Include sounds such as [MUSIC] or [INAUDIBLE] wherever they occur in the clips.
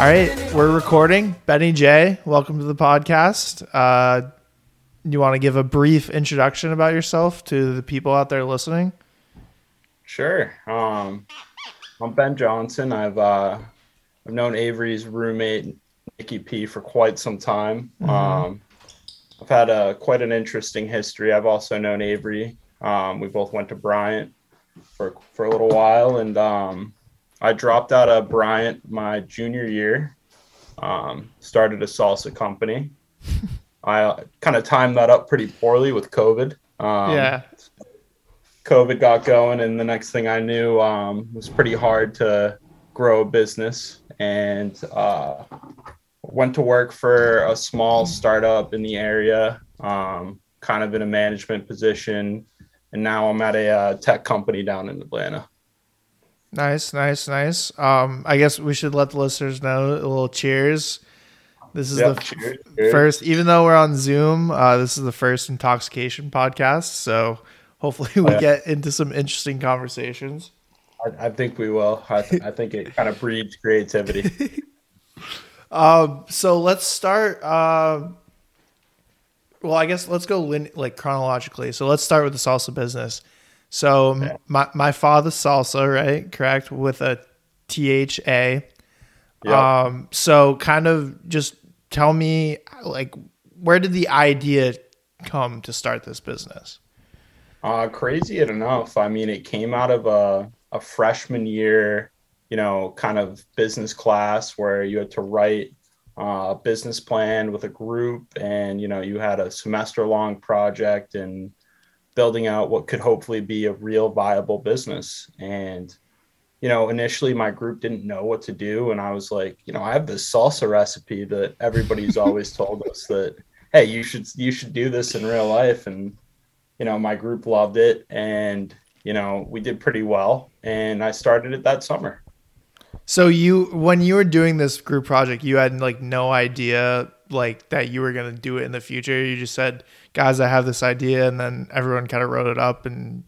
All right, we're recording. Benny J, welcome to the podcast. Uh, you want to give a brief introduction about yourself to the people out there listening? Sure. Um, I'm Ben Johnson. I've uh, I've known Avery's roommate Nikki P for quite some time. Um, I've had a quite an interesting history. I've also known Avery. Um, we both went to Bryant for for a little while, and um, I dropped out of Bryant my junior year. Um, started a salsa company. [LAUGHS] I kind of timed that up pretty poorly with COVID. Um, yeah. COVID got going, and the next thing I knew, um, it was pretty hard to grow a business. And uh, went to work for a small startup in the area, um, kind of in a management position. And now I'm at a uh, tech company down in Atlanta. Nice, nice, nice. Um, I guess we should let the listeners know a little cheers. This is Yep, the cheers, cheers. first, even though we're on Zoom, uh, this is the first intoxication podcast. So hopefully we Oh, yeah. get into some interesting conversations. I, I think we will. I, th- [LAUGHS] I think it kind of breeds creativity. [LAUGHS] Um, so let's start. Uh, well, I guess let's go lin- like chronologically. So let's start with the salsa business. So my my father's salsa, right? Correct with a T H A. Yeah. Um, so kind of just tell me like where did the idea come to start this business? Uh, crazy enough, I mean, it came out of a, a freshman year, you know, kind of business class where you had to write uh, a business plan with a group and, you know, you had a semester long project and building out what could hopefully be a real viable business. And, you know, initially my group didn't know what to do. And I was like, you know, I have this salsa recipe that everybody's [LAUGHS] always told us that, hey, you should, you should do this in real life. And, you know, my group loved it and, you know, we did pretty well. And I started it that summer. So you when you were doing this group project, you had like no idea like that you were gonna do it in the future. You just said, "Guys, I have this idea," and then everyone kind of wrote it up, and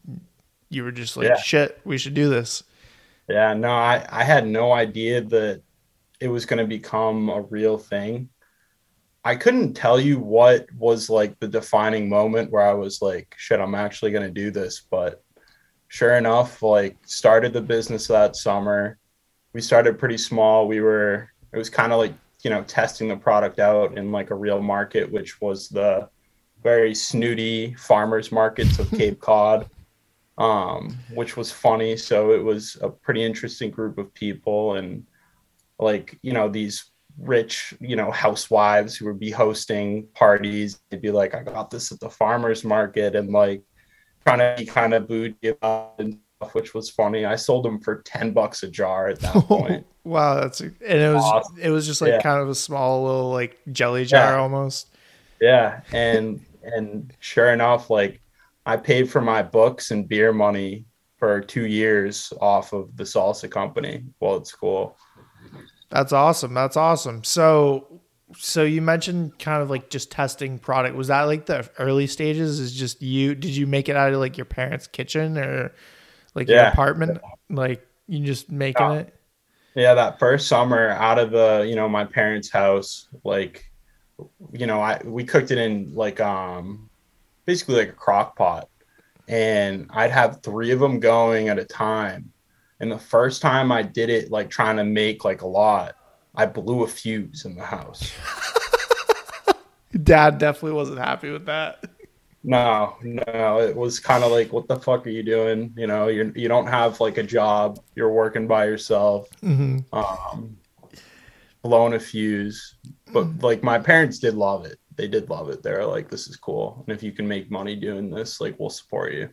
you were just like, Yeah. "Shit, we should do this." Yeah, no, I, I had no idea that it was going to become a real thing. I couldn't tell you what was like the defining moment where I was like, shit, I'm actually going to do this. But sure enough, like started the business that summer. We started pretty small. We were, it was kind of like, you know, testing the product out in like a real market, which was the very snooty farmers markets of [LAUGHS] Cape Cod um, which was funny. So it was a pretty interesting group of people, and like you know these rich you know housewives who would be hosting parties. They'd be like, "I got this at the farmers market," and like trying to be kind of bougie about and stuff, which was funny. I sold them for ten bucks a jar at that [LAUGHS] point. Wow, that's and it was Awesome. it was just like Yeah. kind of a small little like jelly jar Yeah. almost. Yeah, and and sure enough, like I paid for my books and beer money for two years off of the salsa company while at school. That's awesome. That's awesome. So so you mentioned kind of like just testing product. Was that like the early stages? Is just you did you make it out of like your parents' kitchen or like your Yeah. apartment? Like you just making it? Yeah, that first summer out of the, you know, my parents' house, like, you know, I we cooked it in like um basically like a crock pot. And I'd have three of them going at a time. And the first time I did it like trying to make like a lot, I blew a fuse in the house. [LAUGHS] Dad definitely wasn't happy with that. No, no, it was kind of like, what the fuck are you doing? You know, you're you don't have like a job, you're working by yourself. hmm um, blown a fuse. But like my parents did love it. They did love it. They're like, this is cool. And if you can make money doing this, like we'll support you.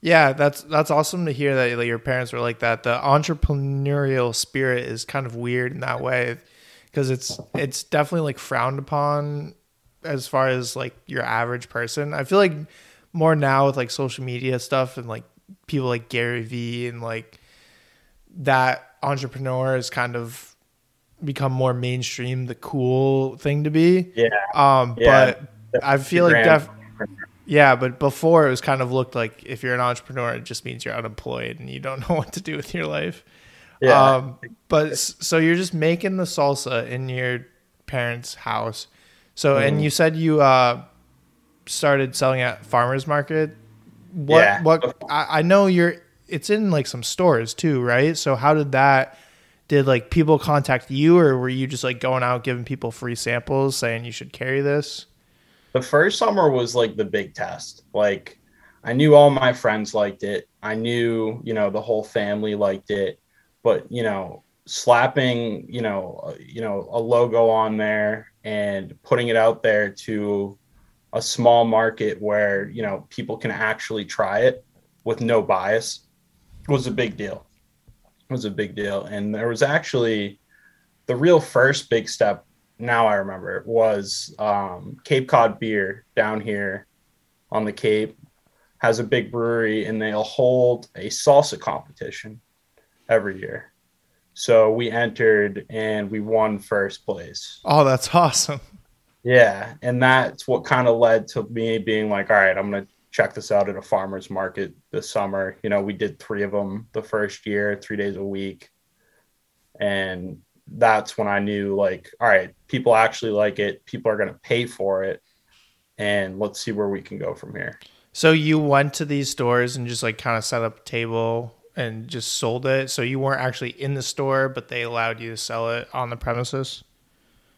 Yeah, that's that's awesome to hear that like, your parents were like that. The entrepreneurial spirit is kind of weird in that way, because it's it's definitely like frowned upon as far as like your average person. I feel like more now with like social media stuff and like people like Gary Vee and like that entrepreneur has kind of become more mainstream, the cool thing to be. Yeah. Um, Yeah. but I feel like def- yeah, but before it was kind of looked like if you're an entrepreneur, it just means you're unemployed and you don't [LAUGHS] know what to do with your life. Yeah. Um, but so you're just making the salsa in your parents' house. So, Mm-hmm. and you said you uh, started selling at farmers market. What? Yeah. What? I, I know you're. It's in like some stores too, right? So how did that? Did like people contact you, or were you just like going out giving people free samples, saying you should carry this? the first summer was like the big test. Like I knew all my friends liked it. I knew, you know, the whole family liked it. But, you know, slapping, you know, uh, you know, a logo on there and putting it out there to a small market where, you know, people can actually try it with no bias was a big deal. Was a big deal. And there was actually the real first big step now I remember was um, Cape Cod Beer down here on the Cape has a big brewery and they'll hold a salsa competition every year. So we entered and we won first place. Oh, that's awesome. Yeah, and that's what kind of led to me being like, all right, I'm gonna check this out at a farmers market this summer. You know, we did three of them the first year, three days a week, and that's when I knew like, all right, people actually like it. People are gonna pay for it, and let's see where we can go from here. So you went to these stores and just like kind of set up a table and just sold it. So you weren't actually in the store, but they allowed you to sell it on the premises.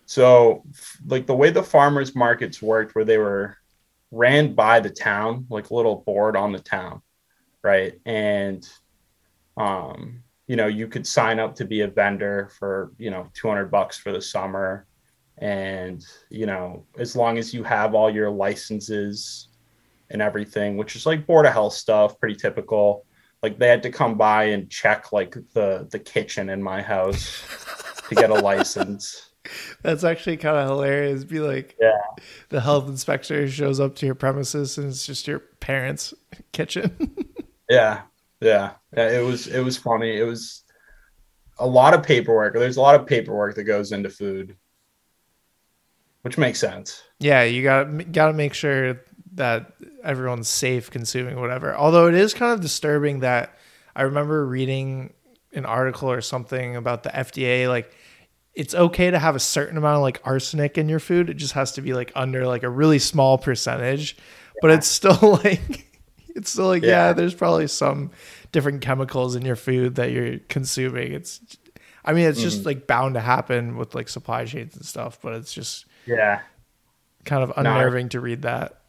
So, like the way the farmers markets worked, where they were ran by the town, like a little board on the town, right? And, um, you know, you could sign up to be a vendor for, you know, 200 bucks for the summer. And, you know, as long as you have all your licenses and everything, which is like Board of Health stuff, pretty typical. Like they had to come by and check like the the kitchen in my house to get a license. [LAUGHS] That's actually kind of hilarious. Be like, Yeah. the health inspector shows up to your premises and it's just your parents' kitchen. [LAUGHS] Yeah, yeah, yeah. It was it was funny. It was a lot of paperwork. There's a lot of paperwork that goes into food, which makes sense. yeah, you got got to make sure that everyone's safe consuming whatever. Although it is kind of disturbing that I remember reading an article or something about the FDA like it's okay to have a certain amount of like arsenic in your food. It just has to be like under like a really small percentage. But it's still [LAUGHS] like it's still like yeah. Yeah. there's probably some different chemicals in your food that you're consuming. It's I mean it's just mm-hmm. like bound to happen with like supply chains and stuff, but it's just Yeah, kind of No, unnerving to read that.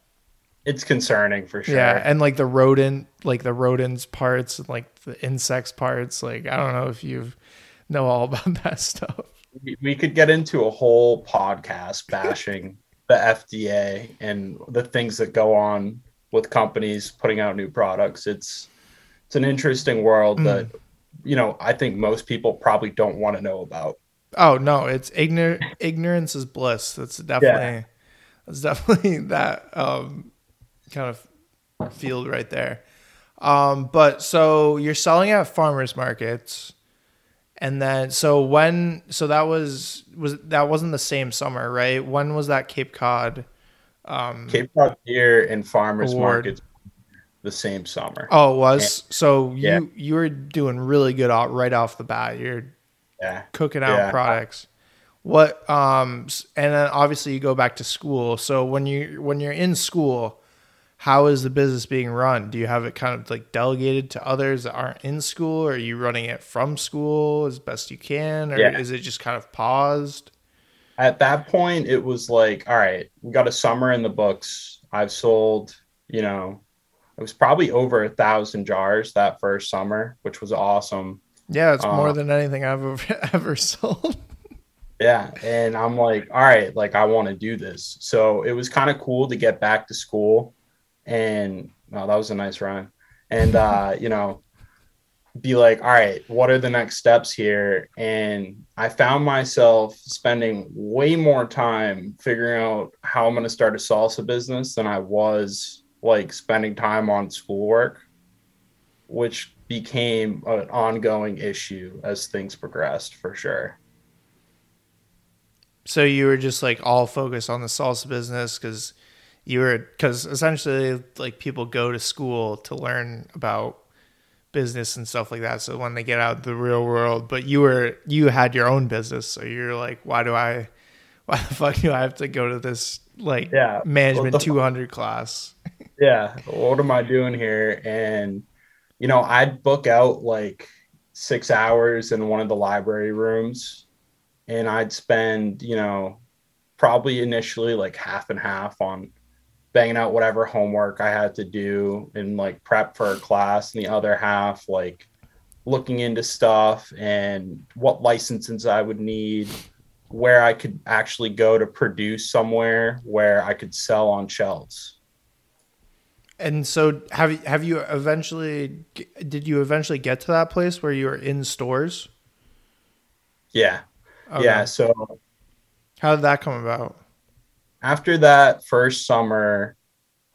It's concerning for sure. Yeah, and like the rodent, like the rodents parts, and like the insects parts. Like I don't know if you know all [LAUGHS] about that stuff. we, could get into a whole podcast bashing [LAUGHS] the FDA and the things that go on with companies putting out new products. It's it's an interesting world Mm. that you know I think most people probably don't want to know about. Oh no, it's ignor ignorance is bliss. That's definitely that's definitely [LAUGHS] that um kind of field right there. Um, but so you're selling at farmers markets, and then so when so that was was that wasn't the same summer, right? When was that Cape Cod? Um, Cape Cod Beer and Farmers Award. Markets the same summer. Oh, it was so you Yeah. you were doing really good out right off the bat. You're Yeah. cooking out Yeah. products. What um and then obviously you go back to school. So when you when you're in school, how is the business being run? Do you have it kind of like delegated to others that aren't in school? Or are you running it from school as best you can, or Yeah. is it just kind of paused? At that point, it was like, all right, we got a summer in the books. I've sold, you know, it was probably over a thousand jars that first summer, which was awesome. Yeah, it's more Uh, than anything I've ever, [LAUGHS] ever sold. Yeah. And I'm like, all right, like I want to do this. So it was kind of cool to get back to school. And wow, that was a nice rhyme. And uh, you know, be like, all right, what are the next steps here? And I found myself spending way more time figuring out how I'm going to start a salsa business than I was like spending time on schoolwork, which became an ongoing issue as things progressed for sure. So you were just like all focused on the salsa business because you were because essentially like people go to school to learn about business and stuff like that. So when they get out the real world, but you were you had your own business, so you're like, why do I, [LAUGHS] why the fuck do I have to go to this like Yeah. management What the- 200 class? [LAUGHS] yeah what am i doing here and you know i'd book out like six hours in one of the library rooms and i'd spend you know probably initially like half and half on banging out whatever homework i had to do and like prep for a class and the other half like looking into stuff and what licenses i would need where i could actually go to produce somewhere where i could sell on shelves And so have you have you eventually did you eventually get to that place where you were in stores? yeah Okay. Yeah. So How did that come about? After that first summer,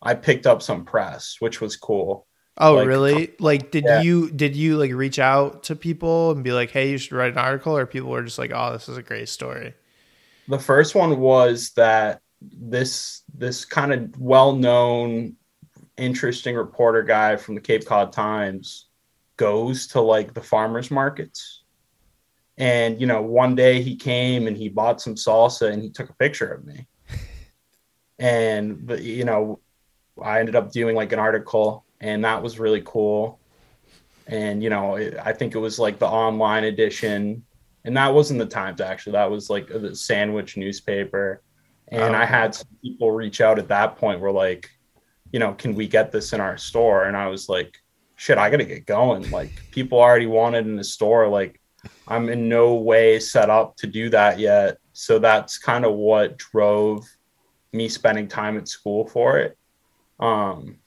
I picked up some press, which was cool. Oh, Like, really? Uh, like, did yeah. you did you like reach out to people and be like, "Hey, you should write an article," or people were just like, "Oh, this is a great story." The first one was that this this kind of well-known, interesting reporter guy from the Cape Cod Times goes to like the farmers markets. And you know, one day he came and he bought some salsa and he took a picture of me. And you know, I ended up doing like an article, and that was really cool. And you know, it, I think it was like the online edition, and that wasn't the Times actually. That was like the Sandwich newspaper. And Oh. I had some people reach out at that point. Were like, you know, can we get this in our store? And I was like, shit, I gotta get going. Like people already want it in the store. Like I'm in no way set up to do that yet. So that's kind of what drove me spending time at school for it. Um,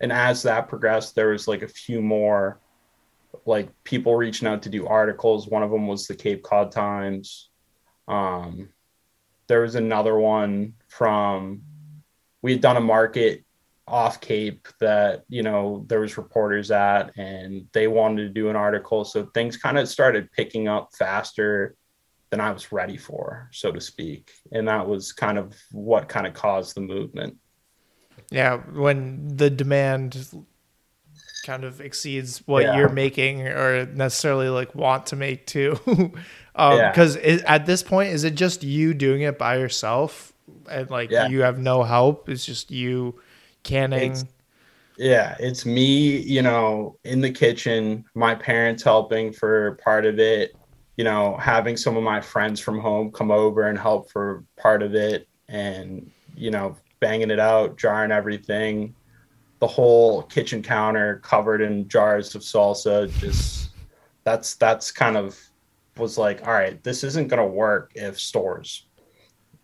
and as that progressed, there was like a few more like people reaching out to do articles. One of them was the Cape Cod Times. Um, there was another one from we had done a market off Cape that you know there was reporters at, and they wanted to do an article. So things kind of started picking up faster than I was ready for, so to speak. And that was kind of what kind of caused the movement. Yeah, when the demand kind of exceeds what Yeah. you're making or necessarily like want to make too. [LAUGHS] um, Yeah. Because at this point, is it just you doing it by yourself and like Yeah. you have no help? It's just you canning. It's- Yeah, it's me, you know, in the kitchen, my parents helping for part of it, you know, having some of my friends from home come over and help for part of it and, you know, banging it out, jarring everything. The whole kitchen counter covered in jars of salsa just that's that's kind of was like, all right, this isn't to work if stores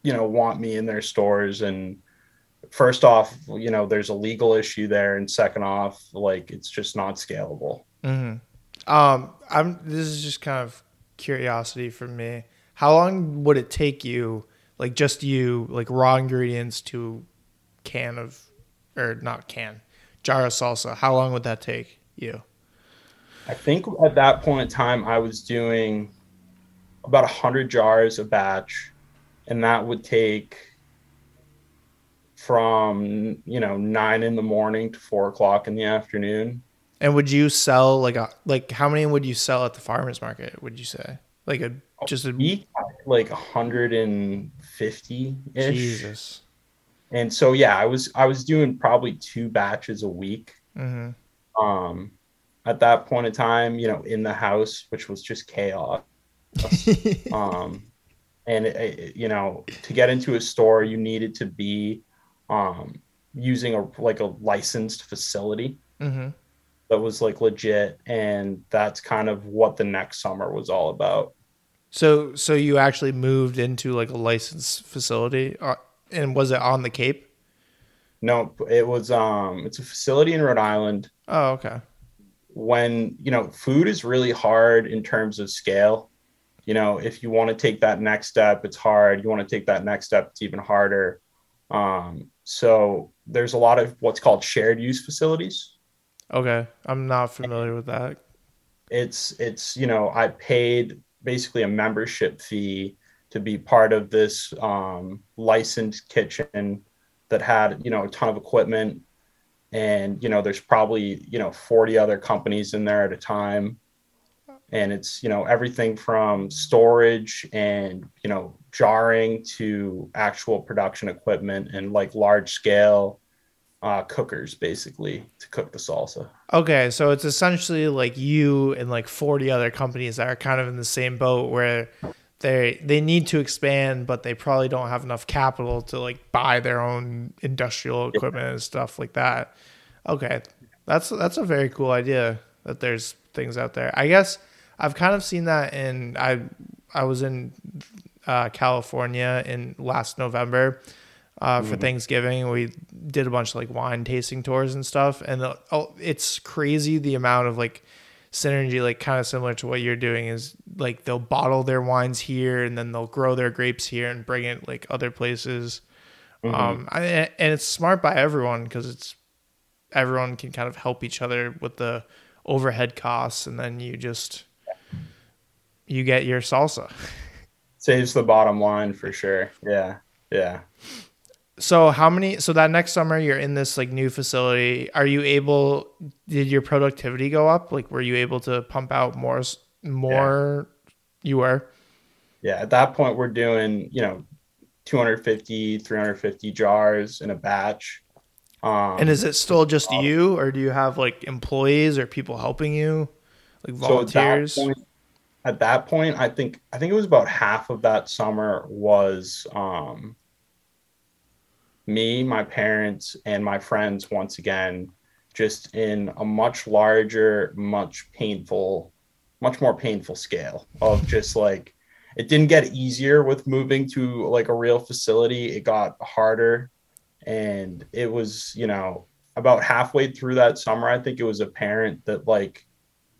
you know want me in their stores and first off, you know, there's a legal issue there, and second off, like it's just not scalable. hmm Um, I'm. This is just kind of curiosity for me. How long would it take you, like just you, like raw ingredients to can of, or not can, jar of salsa? How long would that take you? I think at that point in time, I was doing about a hundred jars a batch, and that would take from you know nine in the morning to four o'clock in the afternoon. And would you sell like a like how many would you sell at the farmers market? Would you say like a just a Week like 150 ish. Jesus? And so yeah, I was I was doing probably two batches a week. hmm um at that point in time you know in the house which was just chaos [LAUGHS] um and it, it- you know to get into a store you needed to be um using a like a licensed facility hmm that was like legit and that's kind of what the next summer was all about. So so you actually moved into like a licensed facility, uh, and was it on the Cape? no it was um it's a facility in rhode island. Oh, okay. when you know food is really hard in terms of scale. You know if you want to take that next step it's hard. You want to take that next step it's even harder. Um, so there's a lot of what's called shared use facilities Okay, I'm not familiar with that. it's it's you know i paid basically a membership fee to be part of this um, licensed kitchen that had you know a ton of equipment. And you know there's probably you know 40 other companies in there at a time. And it's you know everything from storage and you know jarring to actual production equipment and like large scale uh, cookers basically to cook the salsa Okay, so it's essentially like you and like 40 other companies that are kind of in the same boat where they they need to expand, but they probably don't have enough capital to like buy their own industrial equipment and stuff like that. Okay, that's that's a very cool idea that there's things out there. I guess I've kind of seen that in I I was in uh, California in last November uh, for Thanksgiving. We did a bunch of like wine tasting tours and stuff, and the, oh, it's crazy the amount of like synergy, like kind of similar to what you're doing. Is like they'll bottle their wines here, and then they'll grow their grapes here and bring it like other places. Um, I, and it's smart by everyone because it's everyone can kind of help each other with the overhead costs, and then you just you get your salsa. [LAUGHS] saves the bottom line for sure yeah yeah So how many? So that next summer you're in this like new facility. Are you able? Did your productivity go up? Like, were you able to pump out more? More? You were. yeah at that point we're doing you know 250 350 jars in a batch um And is it still just you, or do you have like employees or people helping you, like volunteers? So at that, point, at that point, I think I think it was about half of that summer was um, me, my parents, and my friends once again, just in a much larger, much painful, much more painful scale of just like it didn't get easier with moving to like a real facility. It got harder, and it was you know about halfway through that summer, I think it was apparent that like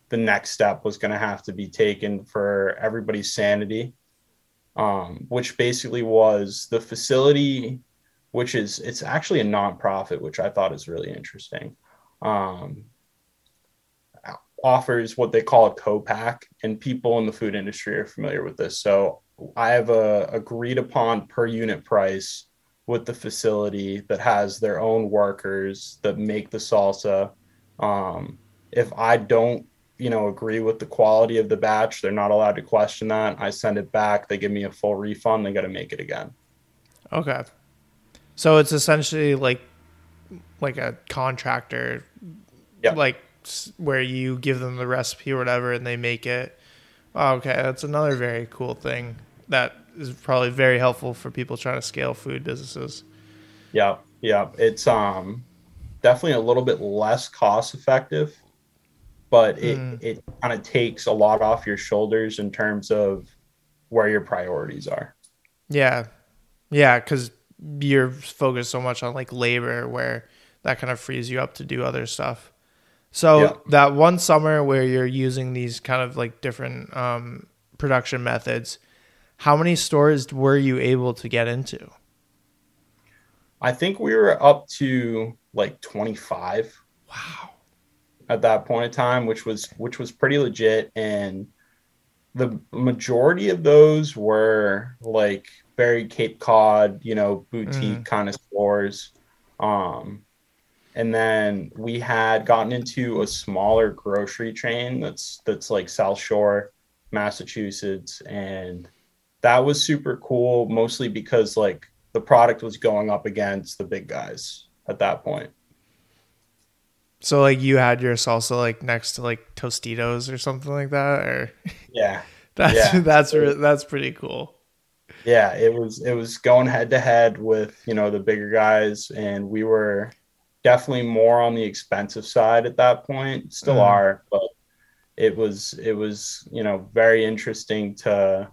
the next step was going to have to be taken for everybody's sanity um, which basically was the facility which is it's actually a nonprofit which i thought is really interesting. Um, offers what they call a co-pack and people in the food industry are familiar with this. So i have a agreed upon per unit price with the facility that has their own workers that make the salsa. Um, if i don't you know agree with the quality of the batch they're not allowed to question that. I send it back. They give me a full refund. They got to make it again. Okay. So it's essentially like like a contractor, like where you give them the recipe or whatever, and they make it. Oh, okay, that's another very cool thing that is probably very helpful for people trying to scale food businesses. yeah yeah it's um definitely a little bit less cost effective but it Mm. it kind of takes a lot off your shoulders in terms of where your priorities are Yeah, yeah, because you're focused so much on like labor, where that kind of frees you up to do other stuff. So Yeah. that one summer where you're using these kind of like different um, production methods, how many stores were you able to get into? i think we were up to like 25 Wow. at that point in time, which was which was pretty legit. And the majority of those were like very Cape Cod, you know, boutique kind of stores. Um, and then we had gotten into a smaller grocery chain that's that's like South Shore, Massachusetts, and that was super cool. Mostly because like the product was going up against the big guys at that point. So like you had your salsa like next to like Tostitos or something like that, or Yeah. [LAUGHS] that's Yeah. that's that's pretty cool. Yeah it was it was going head to head with you know the bigger guys and we were definitely more on the expensive side at that point still Mhm. are but it was it was you know very interesting to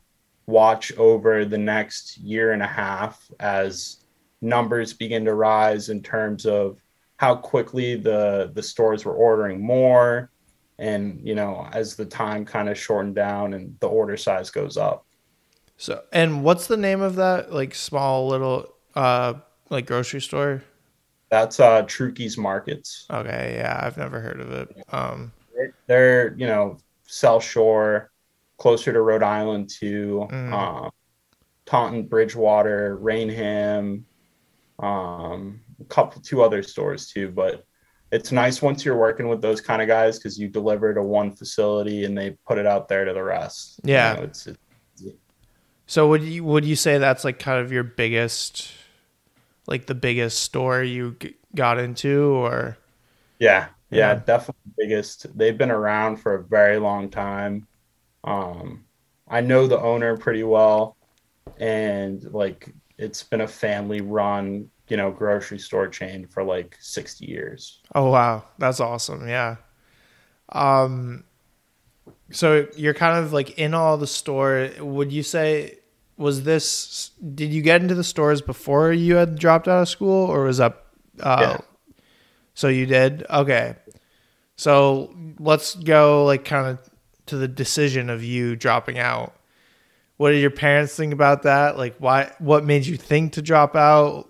watch over the next year and a half as numbers begin to rise in terms of how quickly the the stores were ordering more and you know as the time kind of shortened down and the order size goes up So, and what's the name of that like small little uh like grocery store? that's uh Trucchi's Markets Okay, yeah, I've never heard of it. Um, they're you know South Shore closer to Rhode Island too Mm. um Taunton Bridgewater Raynham um a couple two other stores too but it's nice once you're working with those kind of guys because you deliver to one facility and they put it out there to the rest You Yeah. know, it's, it's so would you would you say that's like kind of your biggest, like the biggest store you g- got into, or Yeah, yeah, Yeah. definitely the biggest. They've been around for a very long time. Um, I know the owner pretty well, and like it's been a family run, you know, grocery store chain for like 60 years. Oh wow, that's awesome. Yeah. Um so you're kind of like in all the store. Would you say was this did you get into the stores before you had dropped out of school or was that uh Yeah. so you did? Okay. So let's go like kind of to the decision of you dropping out. What did your parents think about that? Like why what made you think to drop out?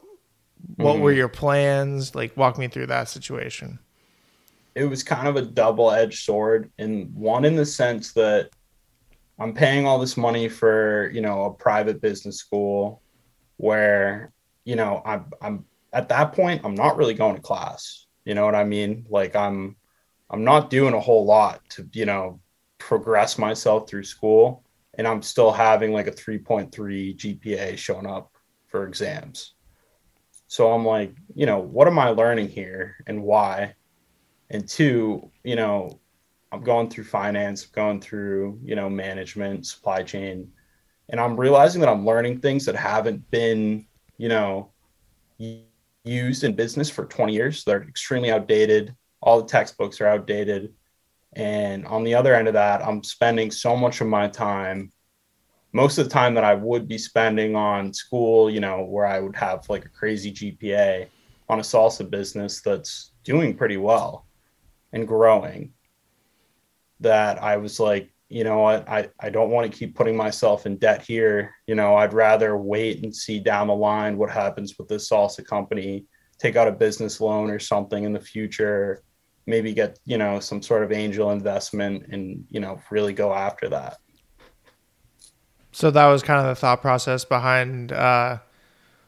What Mhm. were your plans? Like walk me through that situation. it was kind of a double-edged sword and one in the sense that i'm paying all this money for you know a private business school where you know i'm, I'm at that point i'm not really going to class. You know what i mean? Like i'm i'm not doing a whole lot to you know progress myself through school. And i'm still having like a 3.3 gpa showing up for exams. So i'm like you know what am i learning here and why? And two you know i'm going through finance going through you know management supply chain and i'm realizing that i'm learning things that haven't been you know used in business for 20 years. They're extremely outdated. All the textbooks are outdated. And on the other end of that i'm spending so much of my time most of the time that i would be spending on school you know where i would have like a crazy gpa on a salsa business that's doing pretty well and growing that I was like, you know what, I, I don't want to keep putting myself in debt here. You know, I'd rather wait and see down the line what happens with this salsa company, take out a business loan or something in the future, maybe get, you know, some sort of angel investment and, you know, really go after that. So that was kind of the thought process behind uh,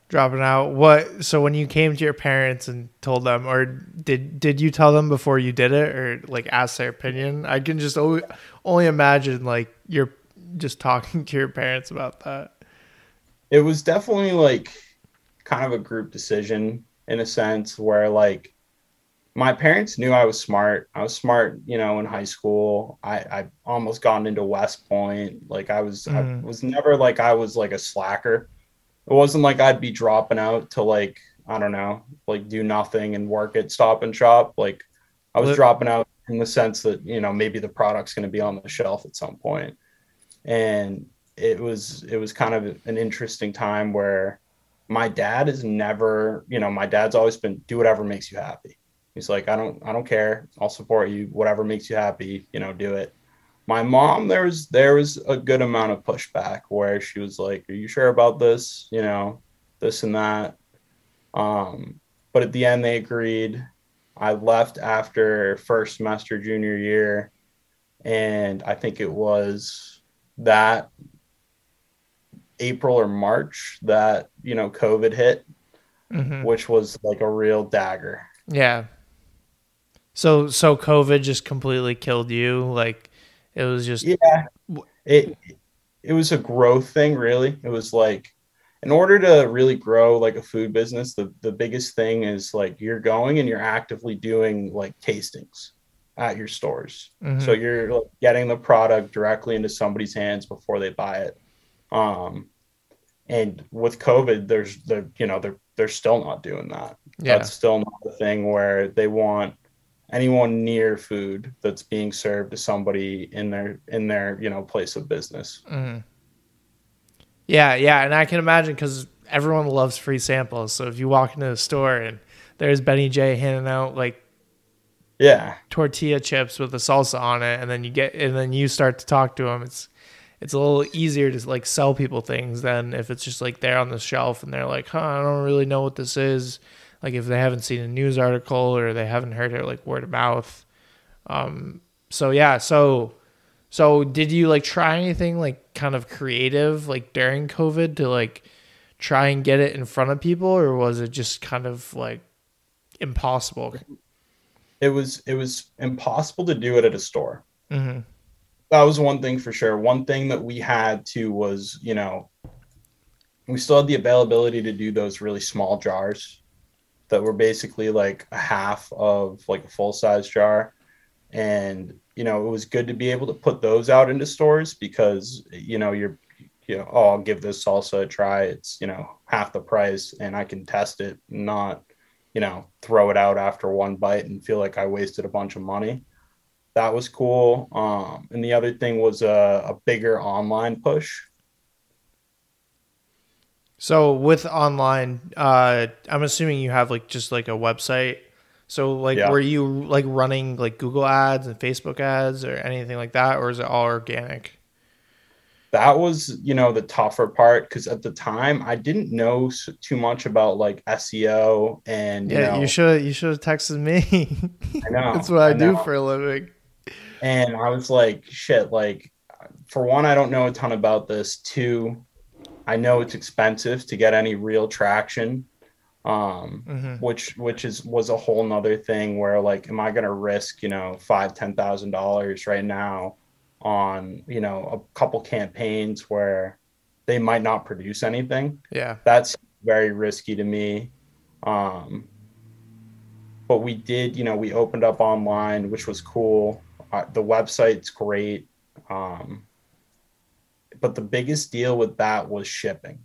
dropping out. What? So when you came to your parents and told them, or did did you tell them before you did it, or like ask their opinion? I can just only, only imagine like you're just talking [LAUGHS] to your parents about that. it was definitely like kind of a group decision in a sense where like my parents knew I was smart. I was smart, you know, in high school. I I almost gotten into West Point. Like I was I Mhm. was never like I was like a slacker. It wasn't like I'd be dropping out to like I don't know, like do nothing and work at Stop and Shop. Like I was dropping out in the sense that, you know, maybe the product's going to be on the shelf at some point. And it was it was kind of an interesting time where my dad is never, you know, my dad's always been do whatever makes you happy. He's like, I don't, I don't care. I'll support you. Whatever makes you happy, you know, do it. My mom, there was there was a good amount of pushback where she was like, Are you sure about this? You know, this and that. Um, but at the end they agreed. I left after first semester junior year, and I think it was that April or March that you know COVID hit, Mhm. which was like a real dagger. Yeah. So so COVID just completely killed you. Like it was just Yeah, it it was a growth thing. Really, it was like in order to really grow like a food business, the the biggest thing is like you're going and you're actively doing like tastings at your stores. mhm. So you're like, getting the product directly into somebody's hands before they buy it. Um, and with COVID, there's the you know they're they're still not doing that. yeah. That's still not the thing where they want anyone near food that's being served to somebody in their in their you know place of business. Mhm. Yeah, yeah, and I can imagine because everyone loves free samples. So if you walk into a store and there's Benny J handing out like Yeah. tortilla chips with the salsa on it, and then you get and then you start to talk to them. It's it's a little easier to like sell people things than if it's just like there on the shelf and they're like, huh, I don't really know what this is. Like if they haven't seen a news article or they haven't heard it like word of mouth. Um, so yeah, so so did you like try anything like kind of creative like during COVID to like try and get it in front of people, or was it just kind of like impossible? It was it was impossible to do it at a store. hmm that was one thing for sure. One thing that we had too was, you know, we still had the availability to do those really small jars that were basically like a half of like a full size jar. And, you know, it was good to be able to put those out into stores because, you know, you're, you know, oh, I'll give this salsa a try. It's, you know, half the price and I can test it, not, you know, throw it out after one bite and feel like I wasted a bunch of money that was cool. Um, and the other thing was a, a bigger online push. So with online, uh, I'm assuming you have like just like a website. So like, Yeah. were you like running like Google ads and Facebook ads or anything like that, or is it all organic? That was, you know, the tougher part because at the time I didn't know too much about like SEO and you Yeah, know, you should you should have texted me. I know [LAUGHS] That's what I, do know. for a living. and I was like, shit, like for one, I don't know a ton about this. Two, I know it's expensive to get any real traction. Um, hmm which which is was a whole nother thing where like am i going to risk you know five ten thousand dollars right now on you know a couple campaigns where they might not produce anything Yeah. that's very risky to me um but we did you know we opened up online which was cool uh, the website's great um but the biggest deal with that was shipping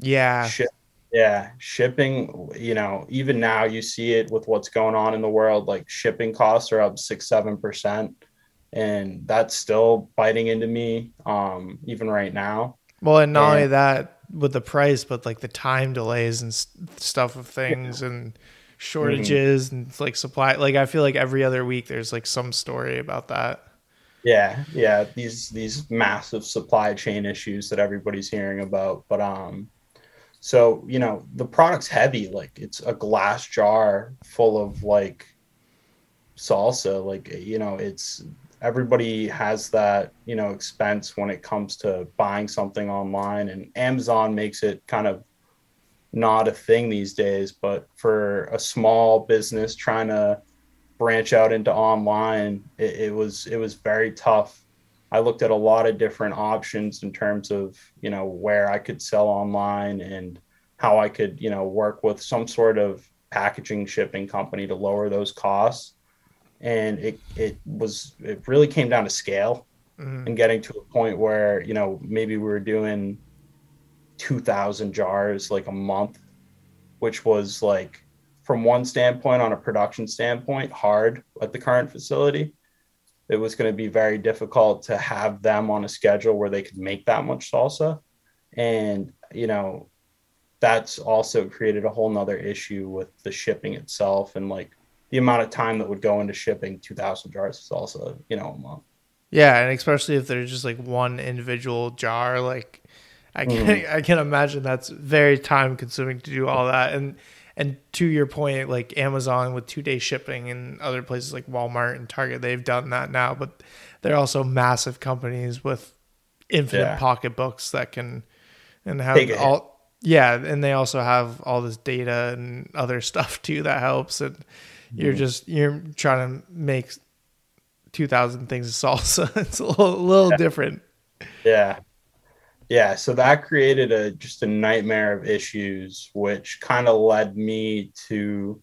Yeah. Ship, yeah, shipping, you know, even now you see it with what's going on in the world, like shipping costs are up six, seven percent. And that's still biting into me, um, even right now. Well, and not Yeah. only that with the price, but like the time delays and s- stuff of things and shortages and like supply. Like I feel like every other week there's like some story about that. Yeah, yeah, these these massive supply chain issues that everybody's hearing about. But um, so you know, the product's heavy, like it's a glass jar full of like salsa. Like you know, it's everybody has that you know expense when it comes to buying something online, and Amazon makes it kind of not a thing these days. But for a small business trying to branch out into online, it, it was it was very tough. I looked at a lot of different options in terms of you know where I could sell online and how I could you know work with some sort of packaging shipping company to lower those costs. And it it was it really came down to scale Mhm. and getting to a point where you know maybe we were doing 2000 jars like a month which was like from one standpoint on a production standpoint hard at the current facility it was going to be very difficult to have them on a schedule where they could make that much salsa and you know that's also created a whole nother issue with the shipping itself and like the amount of time that would go into shipping 2000 jars of salsa you know a month Yeah, and especially if there's just like one individual jar, like I can Mhm. I can imagine that's very time consuming to do all that. And and to your point, like Amazon with two day shipping and other places like Walmart and Target, they've done that now, but they're also massive companies with infinite Yeah. pocketbooks that can and have Take a hit. all yeah, and they also have all this data and other [LAUGHS] stuff too that helps. And you're Mm-hmm. just you're trying to make two thousand things of salsa. [LAUGHS] it's a little, little different. Yeah. Yeah. So that created a just a nightmare of issues, which kind of led me to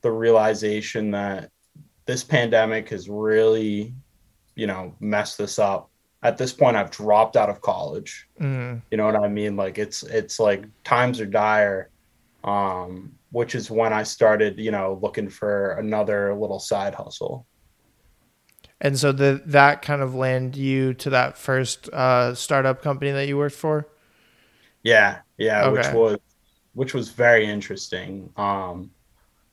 the realization that this pandemic has really, you know, messed this up. At this point, I've dropped out of college. Mm, You know what I mean? Like it's it's like times are dire. Um, which is when I started, you know, looking for another little side hustle. And so the that kind of land you to that first uh, startup company that you worked for. Yeah, yeah, which was which was very interesting. Um,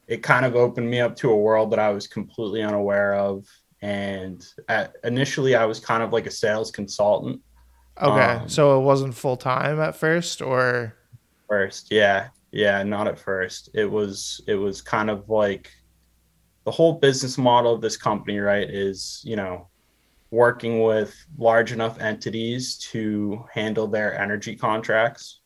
it kind of opened me up to a world that I was completely unaware of. And at, initially, I was kind of like a sales consultant Okay, Um, so it wasn't full time at first, or first. Yeah, yeah, not at first. It was it was kind of like the whole business model of this company, right? Is you know working with large enough entities to handle their energy contracts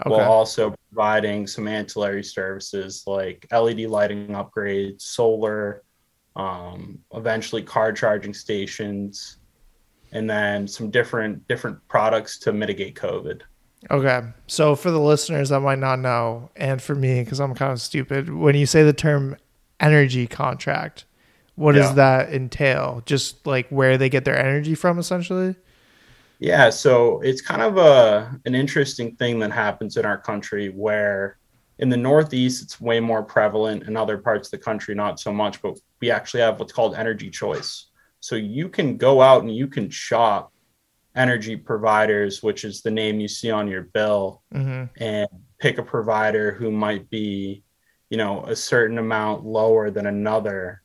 okay, while also providing some ancillary services like LED lighting upgrades, solar, um, eventually car charging stations, and then some different different products to mitigate COVID. okay. So for the listeners that might not know, and for me because I'm kind of stupid, when you say the term energy contract, what Yeah. does that entail? Just like where they get their energy from, essentially. Yeah, so it's kind of a an interesting thing that happens in our country where in the Northeast it's way more prevalent, in other parts of the country not so much, but we actually have what's called energy choice. So you can go out and you can shop energy providers, which is the name you see on your bill, hmm and pick a provider who might be, you know, a certain amount lower than another.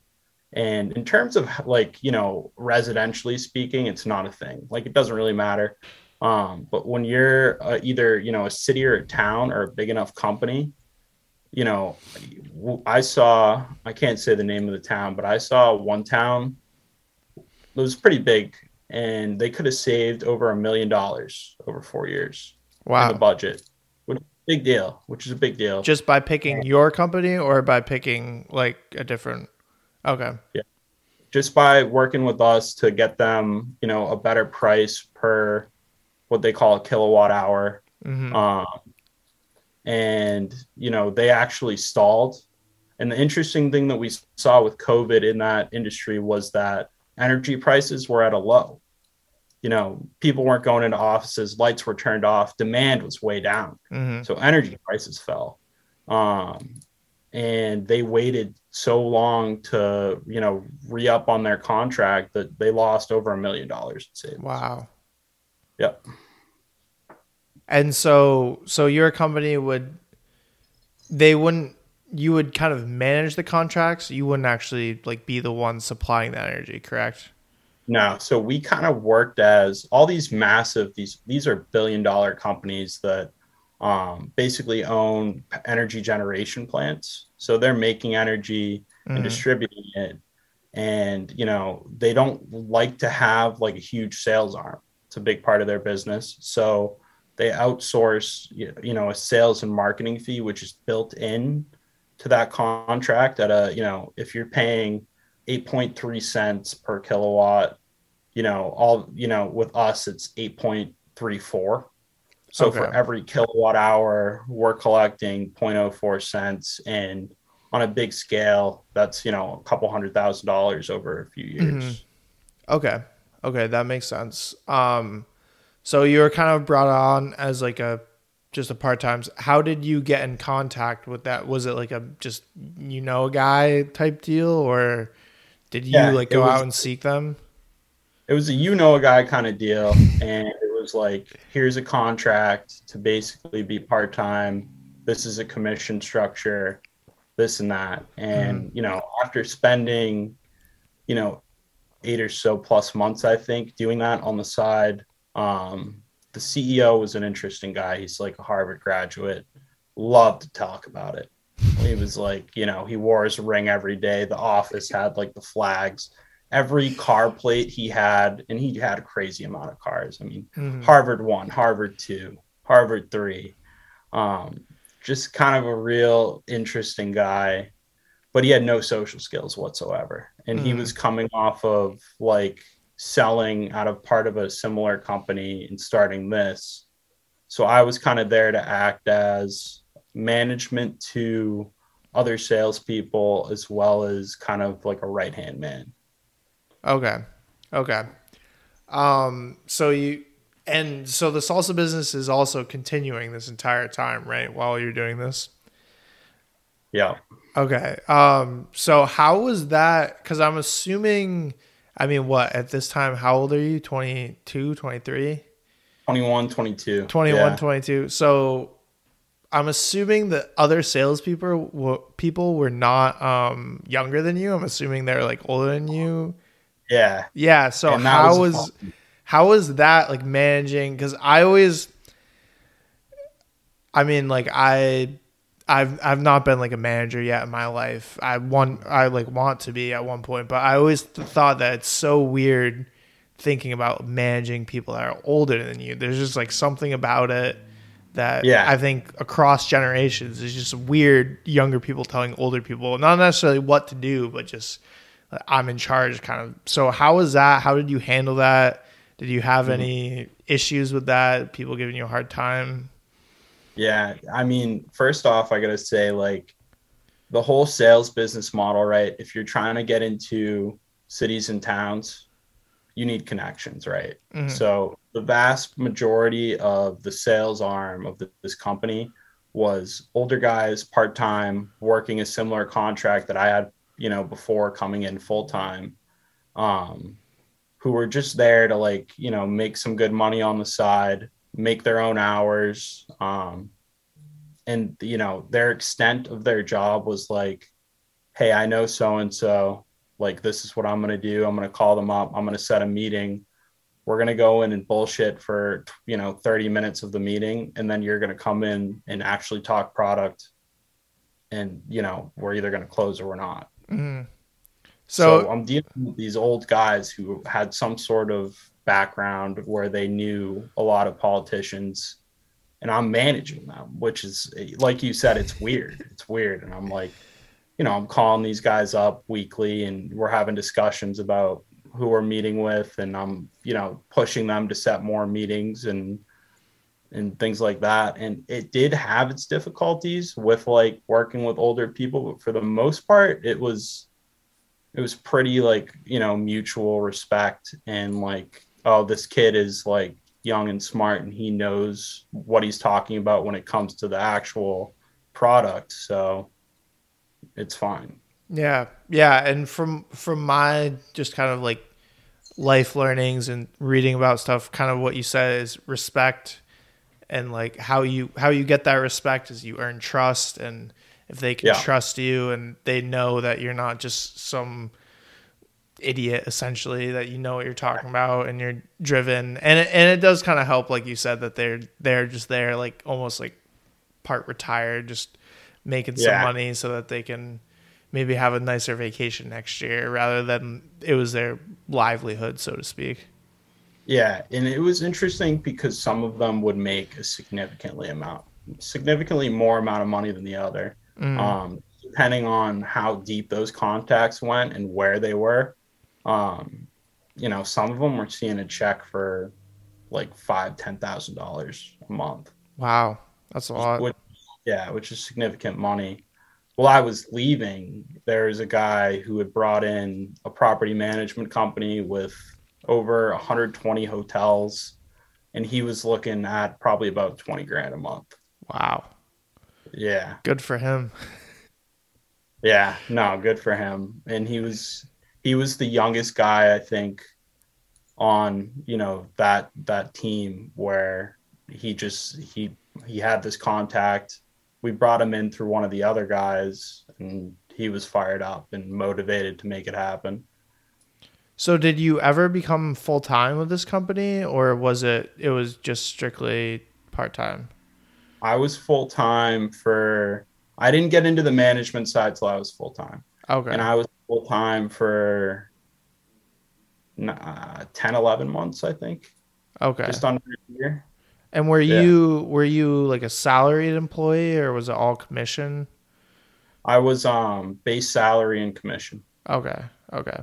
And in terms of like, you know, residentially speaking, it's not a thing. Like it doesn't really matter. Um, but when you're uh, either, you know, a city or a town or a big enough company, you know, I saw, I can't say the name of the town, but I saw one town it was pretty big and they could have saved over a million dollars over four years in the budget. Which is a big deal, which is a big deal. Just by picking your company, or by picking like a different. Okay. Yeah. Just by working with us to get them, you know, a better price per what they call a kilowatt hour. hmm Um, and, you know, they actually stalled. And the interesting thing that we saw with COVID in that industry was that energy prices were at a low. You know, people weren't going into offices, lights were turned off, demand was way down. hmm So energy prices fell. Um, and they waited so long to, you know, re up on their contract that they lost over a million dollars in savings. Wow. Yep. And so, so your company would, they wouldn't, you would kind of manage the contracts. You wouldn't actually like be the one supplying the energy, correct? No, so we kind of worked as all these massive these these are billion dollar companies that um, basically own energy generation plants. So they're making energy and Mhm. distributing it, and you know they don't like to have like a huge sales arm. It's a big part of their business, so they outsource you know a sales and marketing fee, which is built in to that contract. At a you know if you're paying 8.3 cents per kilowatt you know all you know with us it's 8.34 so for every kilowatt hour we're collecting 0.04 cents and on a big scale that's you know a couple hundred thousand dollars over a few years Okay. Okay, that makes sense. Um, so you were kind of brought on as like a just a part time. How did you get in contact with that? Was it like a just you know a guy type deal, or did you Yeah, like go was- out and seek them? It was a you know a guy kind of deal [LAUGHS] and it was like here's a contract to basically be part-time. This is a commission structure this and that. And you know after spending you know eight or so plus months i think doing that on the side um the ceo was an interesting guy. He's like a harvard graduate. Loved to talk about it. He was like you know he wore his ring every day. The office had like the flags every car plate he had, and he had a crazy amount of cars. I mean, Mhm. Harvard one, Harvard two, Harvard three. Um, just kind of a real interesting guy, but he had no social skills whatsoever. And he Mhm. was coming off of like selling out of part of a similar company and starting this. So I was kind of there to act as management to other salespeople as well as kind of like a right hand man. Okay. Okay. Um, so you and so the salsa business is also continuing this entire time, right? While you're doing this. Yeah. Okay. Um, so how was that? Cause I'm assuming, I mean, what at this time, how old are you? 22, 23, 21, 22. 21, Yeah. 22. So I'm assuming that other salespeople were, people were not um, younger than you. I'm assuming they're like older than you. Yeah. Yeah. So And how was was how was that like managing? Because I always, I mean, like I, I've I've not been like a manager yet in my life. I want I like want to be at one point, but I always th- thought that it's so weird thinking about managing people that are older than you. There's just like something about it that Yeah. I think across generations is just weird. Younger people telling older people not necessarily what to do, but just I'm in charge kind of. So how was that? How did you handle that? Did you have Mm-hmm. any issues with that? People giving you a hard time? Yeah, I mean, first off, I gotta say, like, the whole sales business model, right? If you're trying to get into cities and towns, you need connections, right? Mhm. So the vast majority of the sales arm of the, this company was older guys, part time, working a similar contract that I had, you know, before coming in full time, um, who were just there to like, you know, make some good money on the side, make their own hours, um, and you know, their extent of their job was like, hey, I know so and so, like this is what I'm gonna do. I'm gonna call them up. I'm gonna set a meeting we're going to go in and bullshit for you know 30 minutes of the meeting and then you're going to come in and actually talk product and you know we're either going to close or we're not Mhm. so, So, i'm dealing with these old guys who had some sort of background where they knew a lot of politicians and i'm managing them which is like you said it's weird it's weird and i'm like you know i'm calling these guys up weekly and we're having discussions about who we're meeting with and i'm you know pushing them to set more meetings and and things like that. And it did have its difficulties with like working with older people but for the most part it was it was pretty like you know mutual respect and like oh this kid is like young and smart and he knows what he's talking about when it comes to the actual product. So it's fine. Yeah, yeah, and from from my just kind of like life learnings and reading about stuff, kind of what you said is respect, and like how you how you get that respect is you earn trust, and if they can Yeah. trust you and they know that you're not just some idiot essentially that you know what you're talking about and you're driven and it, and it does kind of help like you said that they're they're just there like almost like part retired just making some Yeah. money so that they can maybe have a nicer vacation next year rather than it was their livelihood so to speak Yeah, and it was interesting because some of them would make a significantly amount, significantly more amount of money than the other, Mm. um, depending on how deep those contacts went and where they were. Um, you know, some of them were seeing a check for like five, ten thousand dollars a month. wow that's a lot Which, yeah, which is significant money. While I was leaving, there was a guy who had brought in a property management company with over 120 hotels, and he was looking at probably about 20 grand a month. wow Yeah, good for him yeah, no, good for him. And he was he was the youngest guy, I think, on you know that that team where he just he he had this contact. We brought him in through one of the other guys, and he was fired up and motivated to make it happen. So did you ever become full-time with this company or was it it was just strictly part-time I was full time for. I didn't get into the management side till I was full time, okay and I was full time for uh, 10, 11 months, I think, okay just under a year. And were Yeah. you were you like a salaried employee or was it all commission? I was um base salary and commission Okay. Okay.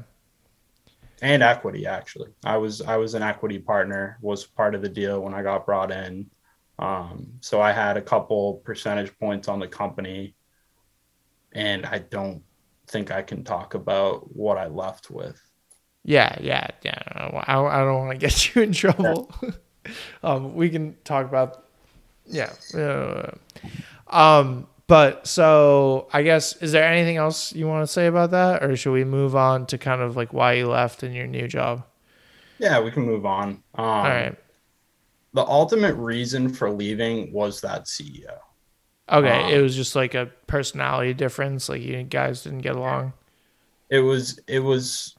And equity actually. I was I was an equity partner, was part of the deal when I got brought in. Um, so I had a couple percentage points on the company, and I don't think I can talk about what I left with. Yeah, yeah, yeah. I, I don't want to get [LAUGHS] you in trouble. [LAUGHS] um, we can talk about yeah. Uh, um, but so I guess is there anything else you want to say about that, or should we move on to kind of like why you left and your new job? Yeah, we can move on. Um, All right. The ultimate reason for leaving was that CEO. Okay, Um, it was just like a personality difference. Like you guys didn't get along. it was it was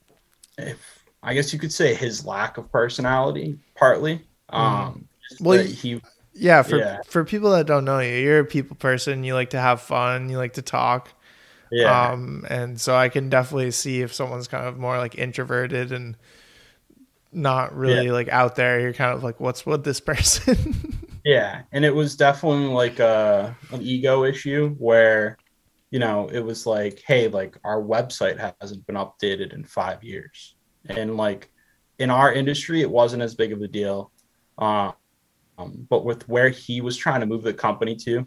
if i guess you could say his lack of personality partly um just Well, he Yeah, for Yeah. for people that don't know you, you're a people person. You like to have fun. You like to talk. yeah Um, and so I can definitely see if someone's kind of more like introverted and not really like out there. You're kind of like, what's with this [LAUGHS] person? yeah and it was definitely like a an ego issue where you know it was like hey like our website hasn't been updated in five years and like in our industry it wasn't as big of a deal um, but with where he was trying to move the company to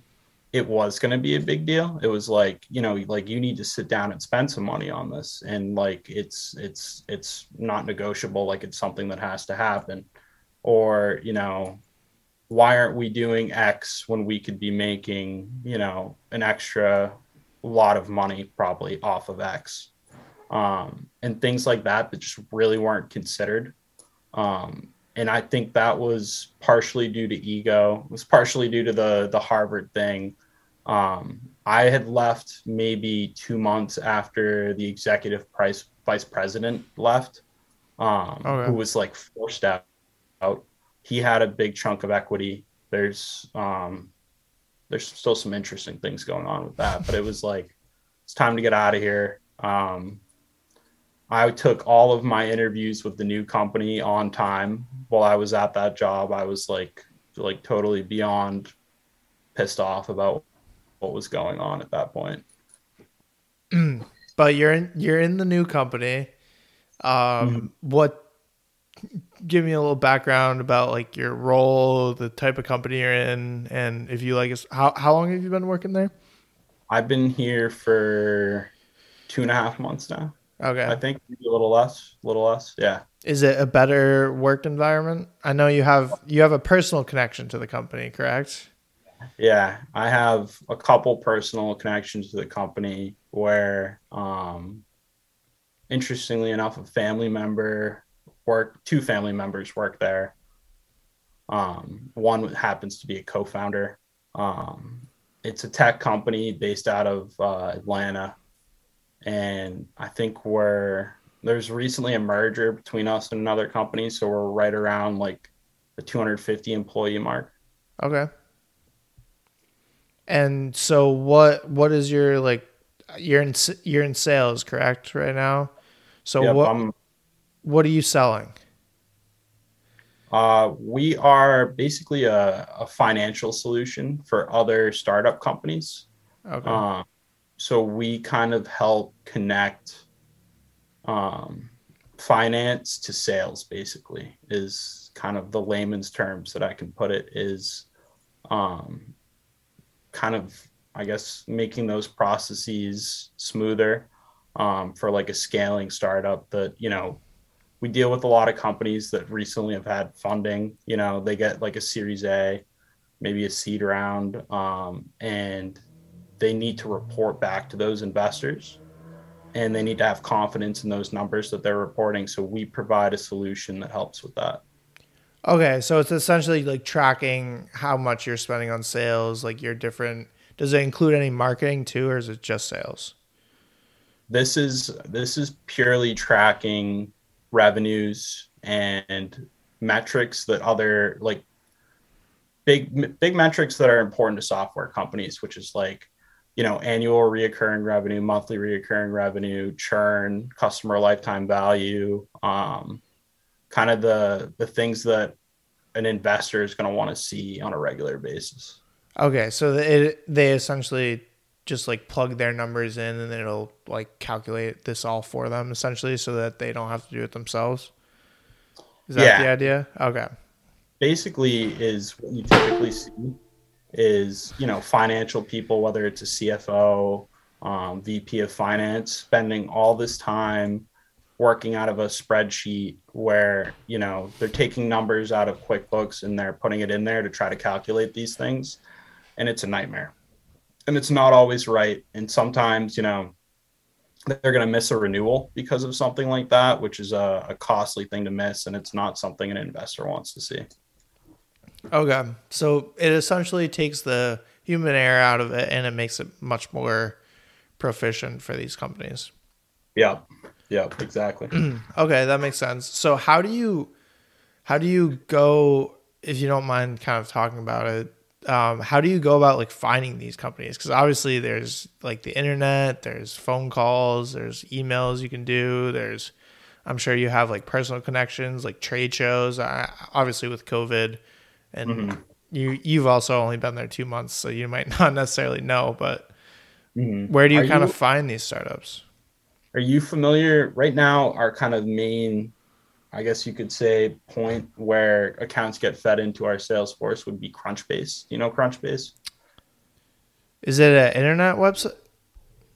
it was going to be a big deal. It was like you know like you need to sit down and spend some money on this. And like it's it's it's not negotiable. Like it's something that has to happen. Or you know why aren't we doing x when we could be making you know an extra lot of money probably off of x? Um, and things like that that just really weren't considered. Um, and i think that was partially due to ego. It was partially due to the the harvard thing. Um, i had left maybe two months after the executive price vice president left um, Okay. who was like forced out. Out he had a big chunk of equity. There's um there's still some interesting things going on with that but it was like it's time to get out of here. Um i took all of my interviews with the new company on time while i was at that job i was like like totally beyond pissed off about what was going on at that point [CLEARS THROAT] but you're in you're in the new company. Um, what? Give me a little background about like your role, the type of company you're in, and if you like us. How how long have you been working there? i've been here for two and a half months now Okay. i think maybe a little less a little less yeah Is it a better work environment? I know you have you have a personal connection to the company, correct? Yeah, I have a couple personal connections to the company where, um, interestingly enough, a family member work, two family members work there. Um, one happens to be a co-founder. Um, it's a tech company based out of uh, Atlanta, and I think we're there's recently a merger between us and another company, so we're right around like the 250 employee mark. Okay. And so what what is your like you're in you're in sales, correct, right now? So Yep, what I'm what are you selling? Uh, we are basically a, a financial solution for other startup companies. Okay. Um, so we kind of help connect um, finance to sales, basically, is kind of the layman's terms that I can put it is um, kind of, I guess, making those processes smoother um, for like a scaling startup that, you know, we deal with a lot of companies that recently have had funding. You know, they get like a Series A, maybe a seed round, um, and they need to report back to those investors, and they need to have confidence in those numbers that they're reporting. So we provide a solution that helps with that. Okay, so it's essentially like tracking how much you're spending on sales, like your different does it include any marketing too or is it just sales? This is this is purely tracking revenues and metrics that other like big big metrics that are important to software companies which is like you know annual reoccurring revenue monthly reoccurring revenue churn customer lifetime value um, kind of the the things that an investor is going to want to see on a regular basis Okay, so it they essentially just like plug their numbers in and it'll like calculate this all for them essentially so that they don't have to do it themselves. Is that Yeah. the idea? Okay. basically is what you typically see is you know financial people whether it's a cfo um, vp of finance spending all this time working out of a spreadsheet where you know they're taking numbers out of quickbooks and they're putting it in there to try to calculate these things. And it's a nightmare. And it's not always right. And sometimes you know they're going to miss a renewal because of something like that which is a, a costly thing to miss and it's not something an investor wants to see Okay. So it essentially takes the human error out of it, and it makes it much more proficient for these companies. Yeah. Yeah, Exactly. [CLEARS THROAT] Okay, that makes sense. So how do you how do you go if you don't mind kind of talking about it? Um, how do you go about like finding these companies? Because obviously there's like the internet, there's phone calls, there's emails you can do, there's I'm sure you have like personal connections, like trade shows. Uh, obviously with COVID, and you you've also only been there two months, so you might [LAUGHS] not necessarily know. But Mhm. where do you Are kind you- of find these startups? Are you familiar right now? Our kind of main, I guess you could say, point where accounts get fed into our Salesforce would be Crunchbase. You know Crunchbase? Is it an internet website?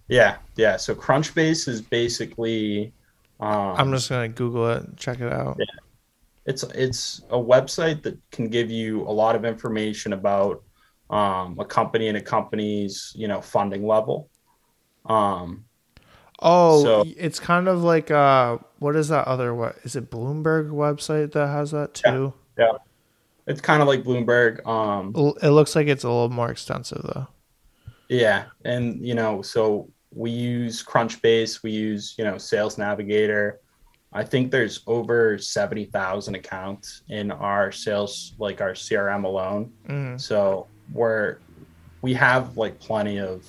Yeah, yeah. So Crunchbase is basically. Um, I'm just gonna Google it and check it out. It's it's a website that can give you a lot of information about um, a company and a company's you know funding level. Um, Oh, So- it's kind of like uh, what is that other what is it Bloomberg website that has that too? Yeah. too? it's kind of like Bloomberg. Um, It looks like it's a little more extensive though. Yeah, and you know, so we use Crunchbase, we use you know Sales Navigator. I think there's over seventy thousand accounts in our sales, like our CRM alone. Mm. So we're we have like plenty of,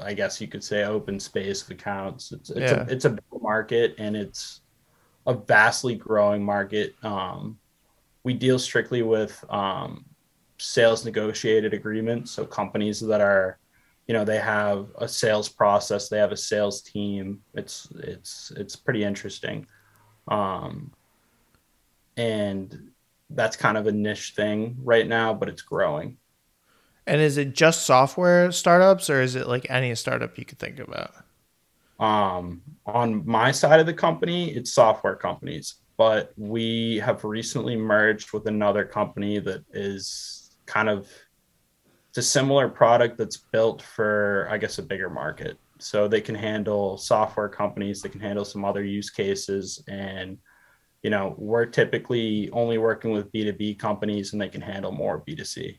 I guess you could say, open space of accounts. It's it's Yeah. a it's a big market and it's a vastly growing market. Um, we deal strictly with um, sales negotiated agreements, so companies that are, you know, they have a sales process, they have a sales team. It's it's it's pretty interesting, um, and that's kind of a niche thing right now, but it's growing. And is it just software startups or is it like any startup you could think about? Um, on my side of the company, it's software companies, but we have recently merged with another company that is kind of it's a similar product that's built for, I guess, a bigger market. So they can handle software companies, they can handle some other use cases, and you know, we're typically only working with B2B companies and they can handle more B2C.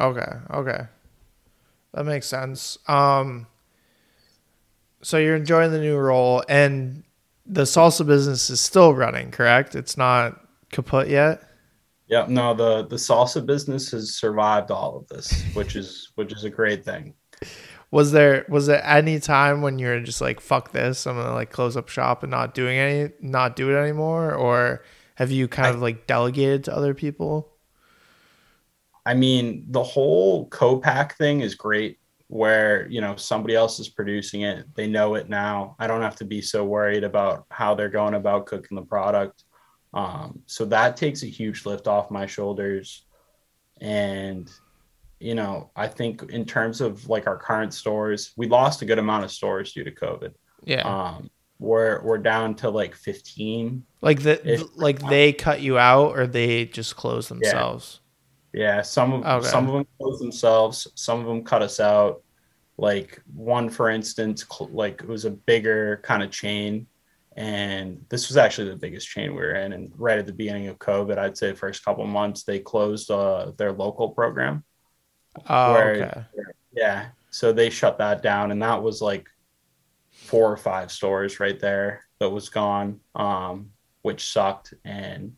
Okay, okay. That makes sense. Um so you're enjoying the new role and the salsa business is still running, correct? It's not kaput yet. Yeah, no, the the salsa business has survived all of this, which is which is a great thing. Was there was there any time when you were just like fuck this, I'm gonna like close up shop and not doing any not do it anymore? Or have you kind I- of like delegated to other people? I mean, the whole co-pack thing is great where, you know, somebody else is producing it. They know it now. I don't have to be so worried about how they're going about cooking the product. Um, so that takes a huge lift off my shoulders. And, you know, I think in terms of like our current stores, we lost a good amount of stores due to COVID. Yeah. Um, we're, we're down to like 15 like the like they cut you out or they just close themselves. Yeah, some of Okay. some of them closed themselves. Some of them cut us out. Like one, for instance, like it was a bigger kind of chain, and this was actually the biggest chain we were in. And right at the beginning of COVID, I'd say first couple months, they closed uh, their local program. Oh, Where- okay. Yeah, so they shut that down, and that was like four or five stores right there that was gone, um, which sucked. And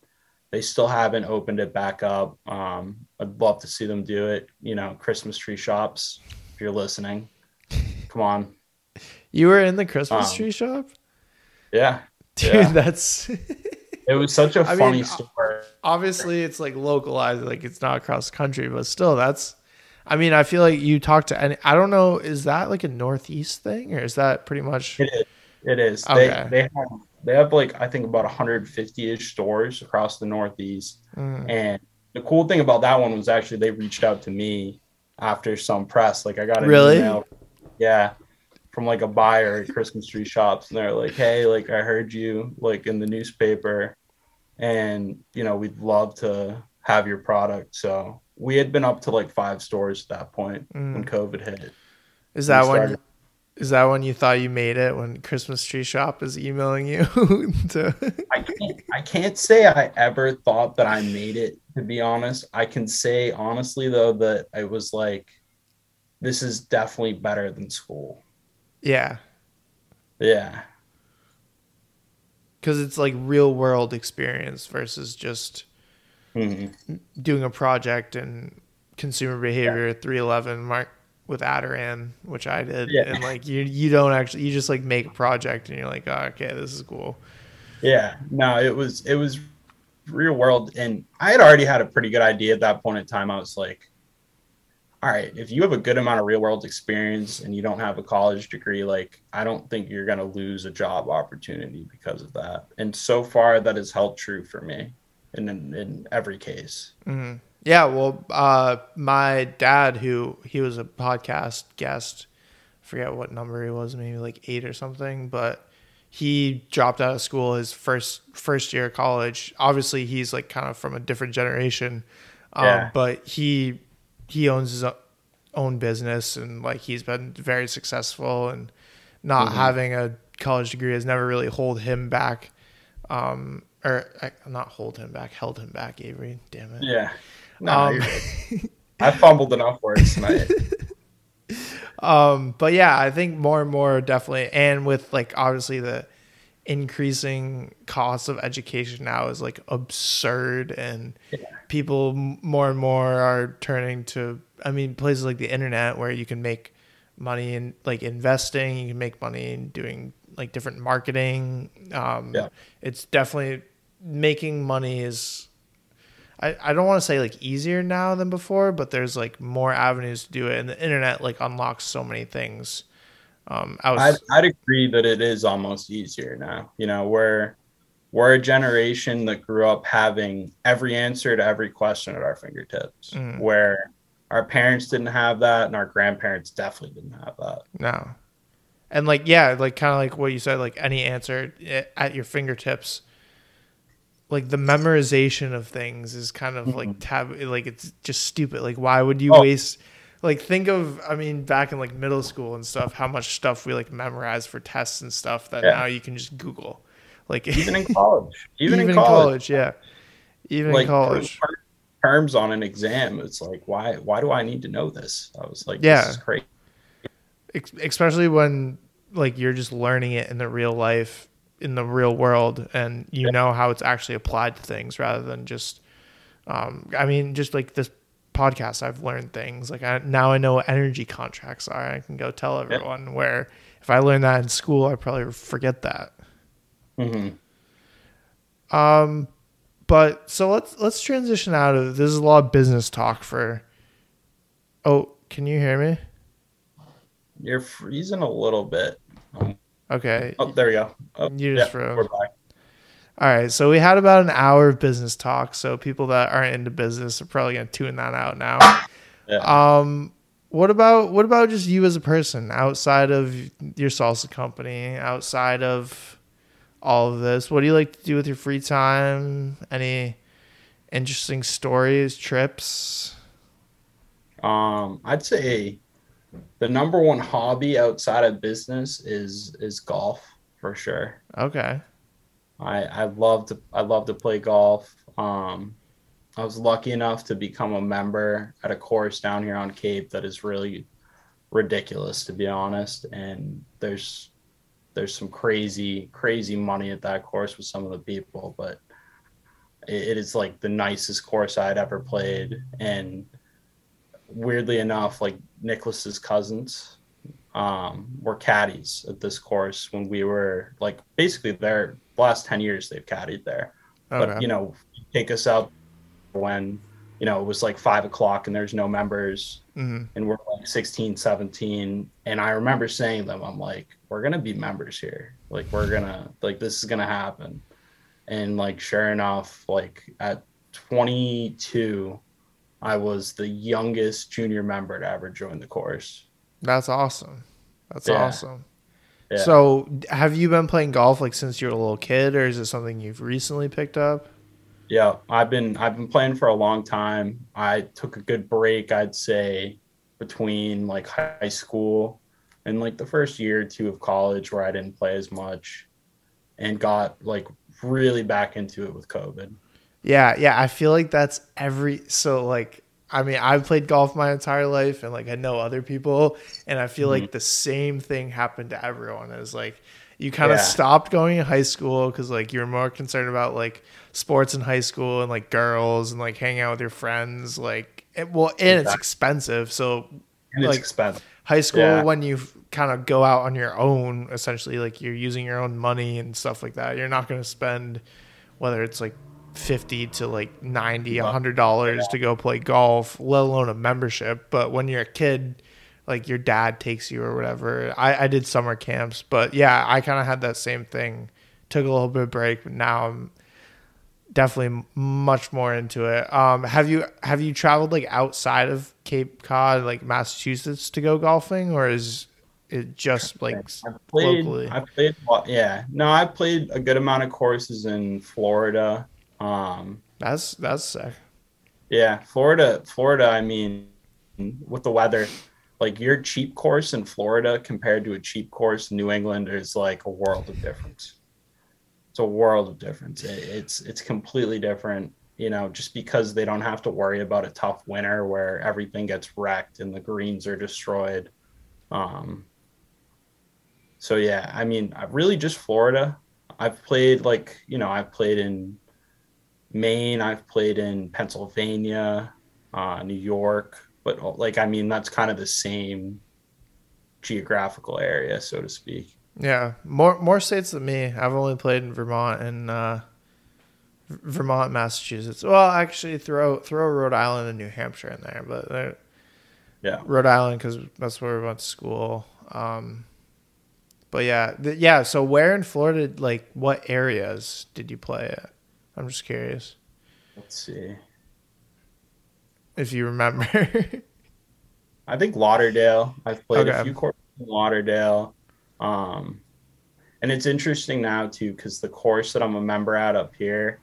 they still haven't opened it back up. Um, I'd love to see them do it. You know, Christmas tree shops. If you're listening, come on. [LAUGHS] You were in the Christmas Um, tree shop? Yeah, Dude, yeah. that's it was such a [LAUGHS] I funny mean, store. obviously it's like localized, like it's not across the country, but still that's I mean, I feel like you talk to any I don't know, is that like a northeast thing or is that pretty much It is. It is. Okay. They they have they have like I think about 150 ish stores across the Northeast. Mm. And the cool thing about that one was actually they reached out to me after some press. Like I got an Really? email, yeah, from like a buyer at Christmas tree shops, and they're like, "Hey, like I heard you like in the newspaper, and you know we'd love to have your product." So we had been up to like five stores at that point when Mm. COVID hit. Is that when is that when you thought you made it when Christmas tree shop is emailing you [LAUGHS] to I can't, I can't say I ever thought that I made it to be honest. I can say honestly though that it was like this is definitely better than school. Yeah. Yeah. Cuz it's like real world experience versus just Mhm. doing a project and consumer behavior 311 mark with Adaran, which I did. Yeah. And like you you don't actually you just like make a project and you're like, oh, okay, this is cool. Yeah. No, it was it was real world and I had already had a pretty good idea at that point in time. I was like, all right, if you have a good amount of real world experience and you don't have a college degree, like I don't think you're gonna lose a job opportunity because of that. And so far that has held true for me in in, in every case. hmm Yeah, well, uh, my dad, who he was a podcast guest, I forget what number he was, maybe like eight or something, but he dropped out of school his first first year of college. Obviously, he's like kind of from a different generation, um, Yeah. but he he owns his own business and like he's been very successful and not Mhm. having a college degree has never really hold him back. Um, or uh, not hold him back, held him back, Avery. Damn it. Yeah. No, Um. [LAUGHS] I fumbled enough words tonight. [LAUGHS] Um, but yeah, I think more and more definitely, and with like obviously the increasing cost of education now is like absurd, and people more and more are turning to. I mean, places like the internet where you can make money in like investing, you can make money in doing like different marketing. Um, Yeah. it's definitely making money is I, I don't want to say like easier now than before, but there's like more avenues to do it, and the internet like unlocks so many things. Um, I was I'd, I'd agree that it is almost easier now. You know, we're we're a generation that grew up having every answer to every question at our fingertips, Mhm. where our parents didn't have that, and our grandparents definitely didn't have that. no, and like yeah, like kind of like what you said, like any answer at your fingertips. Like the memorization of things is kind of like tab, like it's just stupid. Like why would you Oh. waste? Like think of, I mean, back in like middle school and stuff, how much stuff we like memorized for tests and stuff that Yeah. now you can just Google. Like Even in [LAUGHS] college, even, in college, yeah. Even like in college. terms on an exam, it's like why why do I need to know this? I was like, Yeah. this is crazy. Especially when like you're just learning it in the real life in the real world and you know how it's actually applied to things rather than just um i mean just like this podcast i've learned things like I, now i know what energy contracts are i can go tell everyone where if i learned that in school i probably forget that Mhm. um but so let's let's transition out of this is a lot of business talk for oh can you hear me You're freezing a little bit. Um, okay oh, there we go. Oh, You just yeah, froze. All right, so we had about an hour of business talk. So people that aren't into business are probably gonna tune that out now. Yeah. Um, what about what about just you as a person outside of your salsa company, outside of all of this? What do you like to do with your free time? Any interesting stories, trips? Um, I'd say the number one hobby outside of business is is golf for sure. Okay, I I love to I love to play golf. Um, I was lucky enough to become a member at a course down here on Cape that is really ridiculous to be honest. And there's there's some crazy crazy money at that course with some of the people, but it, is like the nicest course I'd ever played. And weirdly enough, like Nicholas's cousins um, were caddies at this course when we were like basically their last ten years they've caddied there, but you know, take us out when you know it was like five o'clock and there's no members hmm and we're like 16 17 and i remember saying to them i'm like we're gonna be members here like we're gonna like this is gonna happen and like sure enough like at 22 i was the youngest junior member to ever join the course that's awesome. That's Yeah. awesome. Yeah. So, have you been playing golf like since you were a little kid, or is it something you've recently picked up? Yeah, I've been I've been playing for a long time. I took a good break, I'd say, between like high school and like the first year or two of college where I didn't play as much and got like really back into it with COVID. Yeah, yeah. I feel like that's every so like I mean, I've played golf my entire life and like I know other people and I feel Mm-hmm. like the same thing happened to everyone. Is like you kind of Yeah. stopped going in high school cuz like you were more concerned about like sports in high school and like girls and like hanging out with your friends like it, well and it's expensive. So And it's Like- expensive. high school Yeah. when you kind of go out on your own essentially like you're using your own money and stuff like that you're not going to spend whether it's like 50 to like 90 Yeah. 100 dollars to go play golf let alone a membership but when you're a kid like your dad takes you or whatever i, I did summer camps but yeah i kind of had that same thing took a little bit of break but now i'm definitely much more into it. Um, have you have you traveled like outside of Cape Cod, like Massachusetts, to go golfing, or is it just like I played. locally? I played. Yeah, no, I played a good amount of courses in Florida. Um, that's that's sick. yeah, Florida. Florida. I mean, with the weather, like your cheap course in Florida compared to a cheap course in New England is like a world of difference. It's a world of difference. It, it's it's completely different. You know, just because they don't have to worry about a tough winter where everything gets wrecked and the greens are destroyed. Um, so yeah, I mean, really just Florida. I've played like you know, I've played in Maine. I've played in Pennsylvania, uh, New York, but like I mean, that's kind of the same geographical area, so to speak. Yeah, more more states than me. I've only played in Vermont and uh, Vermont, Massachusetts. Well, actually, throw throw Rhode Island and New Hampshire in there, but Yeah. Rhode Island because that's where we went to school. Um, but yeah, th- yeah. So where in Florida, like, what areas did you play at? I'm just curious Let's see. If you remember. I think Lauderdale. I've played Okay. a few courses in Lauderdale. Um, and it's interesting now too, because the course that I'm a member at up here,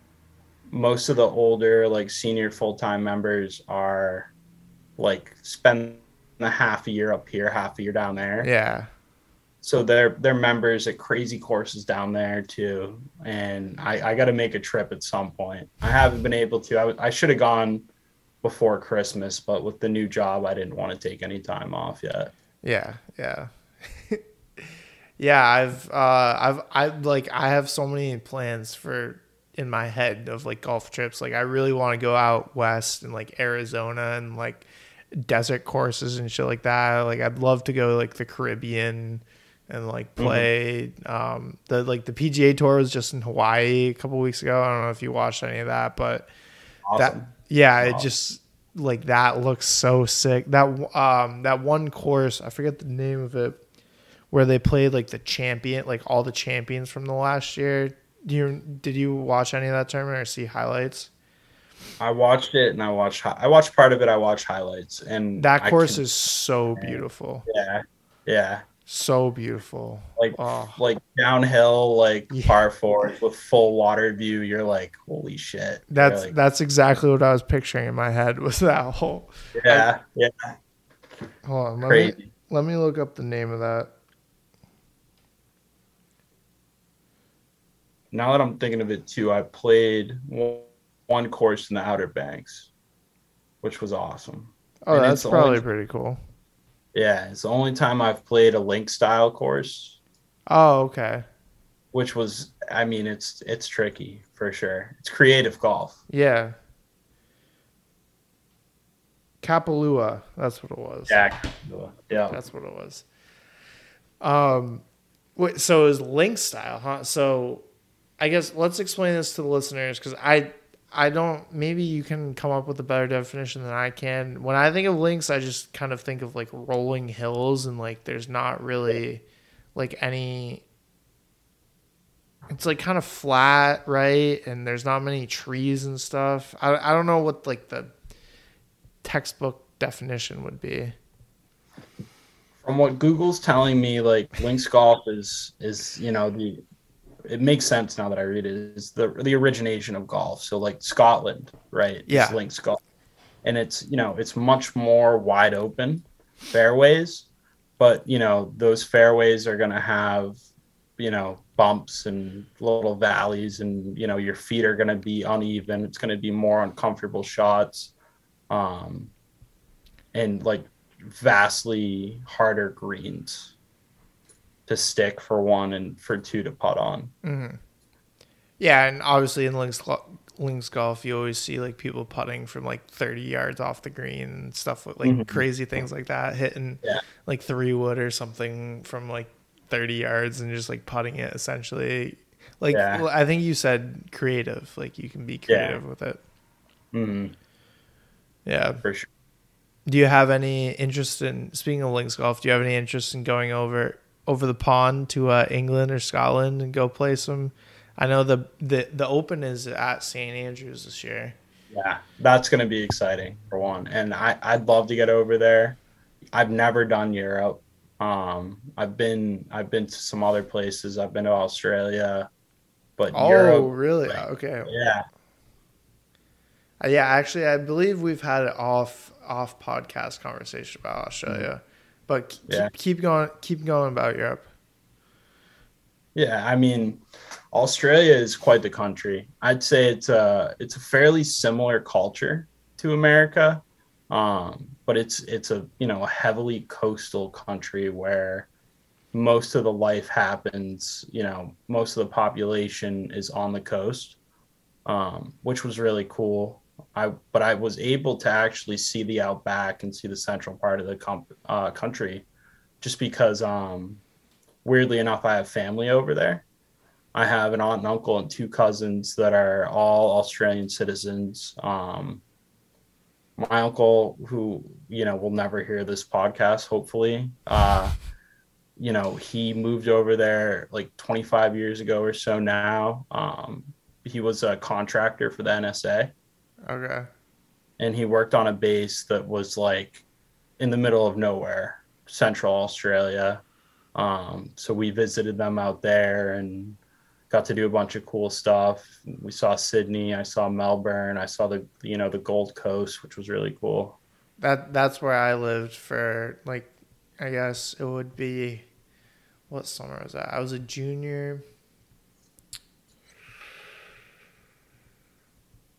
most of the older, like senior full time members are like spend a half a year up here, half a year down there. yeah, So they're they're members at crazy courses down there too. And I, I got to make a trip at some point. I haven't been able to. I, I should have gone before Christmas, but with the new job, I didn't want to take any time off yet. yeah, yeah. [LAUGHS] yeah, I've uh I've I like I have so many plans for in my head of like golf trips. Like I really want to go out west and like Arizona and like desert courses and shit like that. Like I'd love to go like the Caribbean and like play um the like the PGA tour was just in Hawaii a couple weeks ago. I don't know if you watched any of that, but Awesome. that yeah, it just like that looks so sick. That um that one course, I forget the name of it, where they played like the champion, like all the champions from the last year. Do you did you watch any of that tournament or see highlights? I watched it and I watched I watched part of it. I watched highlights and That course could- is so beautiful, yeah yeah so beautiful. like Oh. like downhill like Yeah. par four with full water view. You're like holy shit. That's like, that's exactly what I was picturing in my head [LAUGHS] was that whole. yeah yeah Hold on, let me let me look up the name of that. now that I'm thinking of it too, I played one, one course in the Outer Banks, which was awesome. Oh, And that's probably only- pretty cool. Yeah, it's the only time I've played a link style course, Oh, okay. which was I mean it's it's tricky for sure. It's creative golf. Yeah. Kapalua. That's what it was. Yeah. Yeah. That's what it was. Um, wait, so it was link style, huh? So, I guess let's explain this to the listeners because I, I don't. Maybe you can come up with a better definition than I can. When I think of links, I just kind of think of like rolling hills and like there's not really like any. It's like kind of flat, right? And there's not many trees and stuff. I I don't know what like the textbook definition would be. From what Google's telling me, like links golf is is you know the it makes sense now that I read it is the the origination of golf. So like Scotland, right? Yeah. Links golf, and it's you know it's much more wide open fairways, but you know those fairways are gonna have you know bumps and little valleys and you know your feet are going to be uneven it's going to be more uncomfortable shots um and like vastly harder greens to stick for one and for two to putt on Mm-hmm. Yeah, and obviously in links links golf, you always see like people putting from like 30 yards off the green and stuff with like Mhm. crazy things like that, hitting Yeah. like three wood or something from like 30 yards and just like putting it essentially. Like Yeah. well, I think you said creative, like you can be Yeah. creative with it. mm, Yeah. for sure Do you have any interest in speaking of links golf? Do you have any interest in going over over the pond to uh, England or Scotland and go play some? I know the the the Open is at St Andrews this year. Yeah, that's going to be exciting for one. And I, I'd love to get over there. I've never done Europe. Um, I've been I've been to some other places. I've been to Australia, but Oh, Europe, really? like- Okay. yeah, Uh, yeah, actually, I believe we've had an off off podcast conversation about Australia, but keep, Yeah. keep going keep going about Europe. yeah. I mean, Australia is quite the country. I'd say it's a it's a fairly similar culture to America, um, but it's it's a you know a heavily coastal country where most of the life happens. You know, most of the population is on the coast, um, which was really cool. I but I was able to actually see the outback and see the central part of the com- uh, country, just because um, weirdly enough, I have family over there. I have an aunt and uncle and two cousins that are all Australian citizens. Um, my uncle, who you know will never hear this podcast, hopefully, uh, you know, he moved over there like 25 years ago or so now. Um, he was a contractor for the NSA Okay. and he worked on a base that was like in the middle of nowhere, central Australia. Um, so we visited them out there and got to do a bunch of cool stuff. We saw Sydney, I saw Melbourne, I saw the you know the Gold Coast, which was really cool. That that's where I lived for like I guess it would be what summer was that? I was a junior.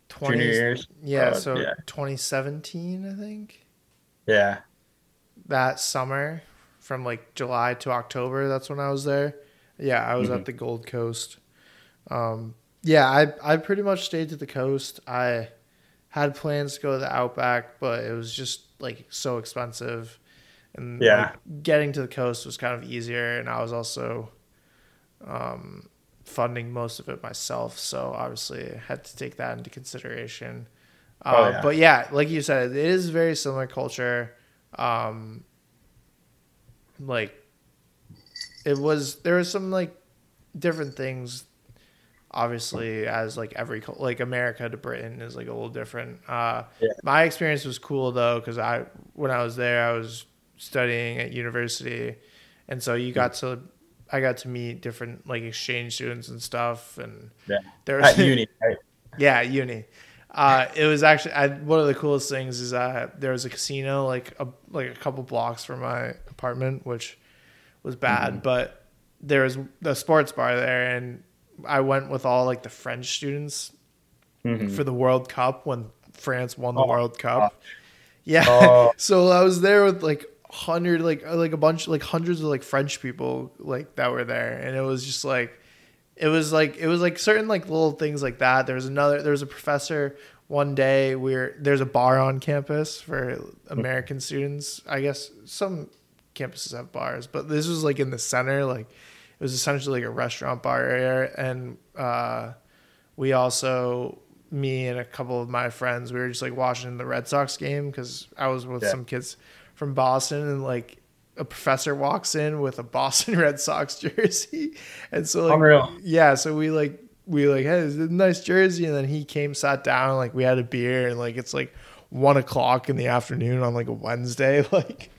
20, Junior years, Yeah, Uh, so yeah. 2017, I think. yeah, That summer from like July to October, that's when I was there. Yeah, I was Mhm. at the Gold Coast. Um, yeah, I I pretty much stayed to the coast. I had plans to go to the Outback, but it was just like so expensive, and Yeah. like, getting to the coast was kind of easier. And I was also um, funding most of it myself, so obviously I had to take that into consideration. Uh, Oh, yeah. But yeah, like you said, it is very similar culture. Um, like it was there was some like different things obviously as like every like america to britain is like a little different uh Yeah. my experience was cool though because i when i was there i was studying at university and so you got to i got to meet different like exchange students and stuff and Yeah. there at [LAUGHS] uni, right? yeah, uni. Uh, it was actually I, one of the coolest things is uh, there was a casino like a like a couple blocks from my apartment, which was bad, but there was a sports bar there, and I went with all like the French students Mhm. for the World Cup when France won the Oh, World Cup. Yeah, Oh. [LAUGHS] so I was there with like hundred like like a bunch like hundreds of like French people like that were there, and it was just like it was like it was like certain like little things like that. There was another there was a professor one day where there's a bar on campus for American students. I guess some campuses have bars, but this was like in the center, like it was essentially like a restaurant bar area, and uh, we also me and a couple of my friends we were just like watching the Red Sox game because I was with Yeah. some kids from Boston and like a professor walks in with a Boston [LAUGHS] Red Sox jersey, and so like Unreal. yeah, so we like we like hey, it's a nice jersey, and then he came, sat down, like we had a beer, and like it's like one o'clock in the afternoon on like a Wednesday, [LAUGHS] like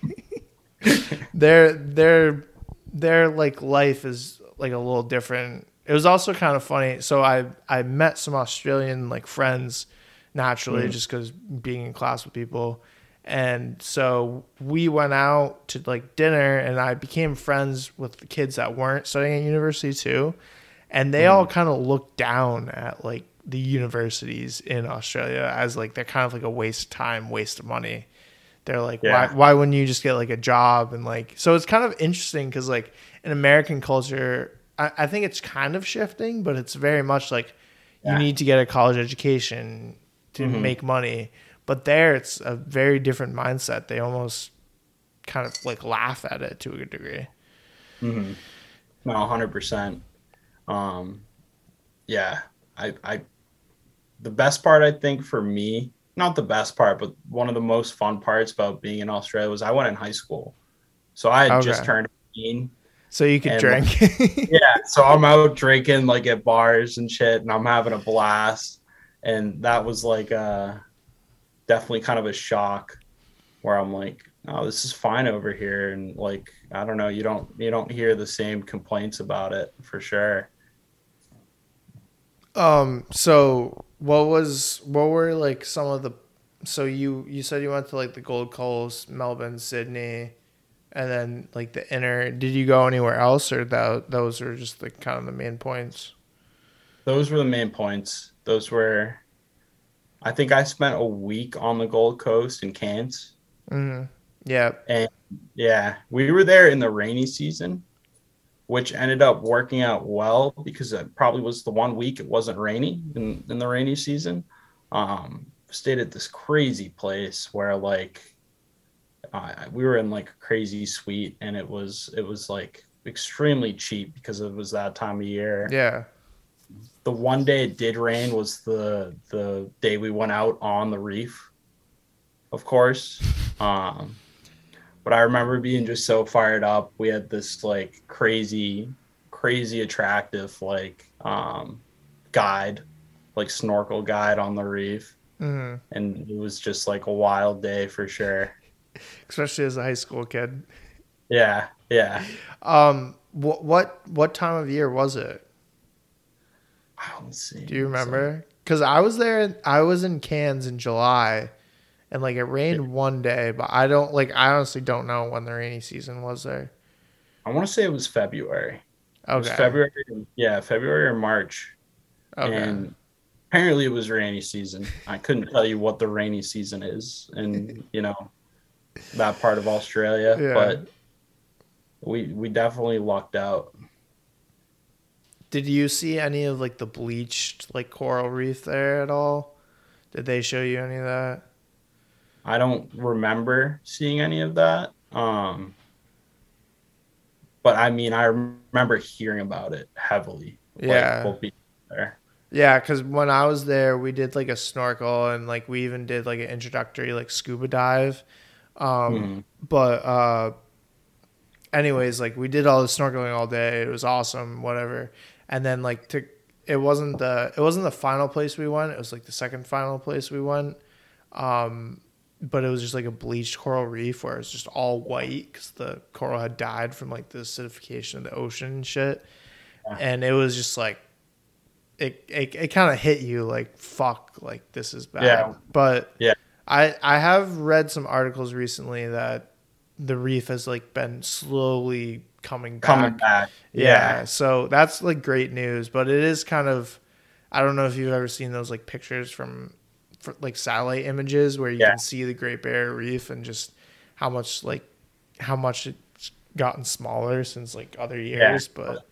[LAUGHS] their their their like life is like a little different. It was also kind of funny. So I I met some Australian like friends naturally Mm. just because being in class with people, And so we went out to like dinner, and I became friends with the kids that weren't studying at university too. And they all kind of looked down at like the universities in Australia as like they're kind of like a waste of time, waste of money. They're like, Yeah. why why wouldn't you just get like a job and like so it's kind of interesting because like in American culture, I, I think it's kind of shifting, but it's very much like you need to get a college education to Mhm. make money. But there it's a very different mindset. They almost kind of like laugh at it to a good degree. Mm-hmm. No, hundred percent. Um, yeah, I, I, the best part I think for me, not the best part, but one of the most fun parts about being in Australia was I went in high school, so I had just turned eighteen. So you could And- drink. [LAUGHS] Yeah, so I'm out drinking like at bars and shit, and I'm having a blast, and that was like uh, definitely kind of a shock, where I'm like, oh, this is fine over here, and like I don't know, you don't you don't hear the same complaints about it for sure. Um. So, what was what were like some of the? So you you said you went to like the Gold Coast, Melbourne, Sydney, and then like the inner. Did you go anywhere else, or that those are just the kind of the main points? those were the main points. Those were, I think I spent a week on the Gold Coast in Cairns. hmm Yeah. Yeah, we were there in the rainy season, which ended up working out well because it probably was the one week it wasn't rainy in, in the rainy season. Um, stayed at this crazy place where like uh, we were in like a crazy suite and it was it was like extremely cheap because it was that time of year Yeah. The one day it did rain was the the day we went out on the reef of course [LAUGHS] um but i remember being just so fired up we had this like crazy crazy attractive like um guide like snorkel guide on the reef hmm and it was just like a wild day for sure Especially as a high school kid. yeah yeah Um. What what what time of year was it? Oh, let's see Do you remember? Because I was there. I was in Cairns in July, and like it rained one day, but I don't like. I honestly don't know when the rainy season was there. i want to say it was february It was february yeah february or march Okay. and apparently it was rainy season. I couldn't tell you what the rainy season is in [LAUGHS] you know that part of Australia, Yeah. but we we definitely lucked out. Did you see any of like the bleached like coral reef there at all? Did they show you any of that? I don't remember seeing any of that. Um but I mean I remember hearing about it heavily. Yeah. being there. Yeah, because when I was there, we did like a snorkel and like we even did like an introductory like scuba dive. Um, Mhm. But uh, anyways, like we did all the snorkeling all day. It was awesome, whatever. And then like to it wasn't the it wasn't the final place we went. It was like the second final place we went. Um, but it was just like a bleached coral reef where it's just all white because the coral had died from like the acidification of the ocean and shit. Yeah. And it was just like it it, it kind of hit you like fuck like this is bad. Yeah. But Yeah. I I have read some articles recently that the reef has like been slowly coming back. Coming back. Yeah. So that's like great news, but it is kind of I don't know if you've ever seen those like pictures from for, like satellite images where you Yeah. can see the Great Barrier Reef and just how much like how much it's gotten smaller since like other years, but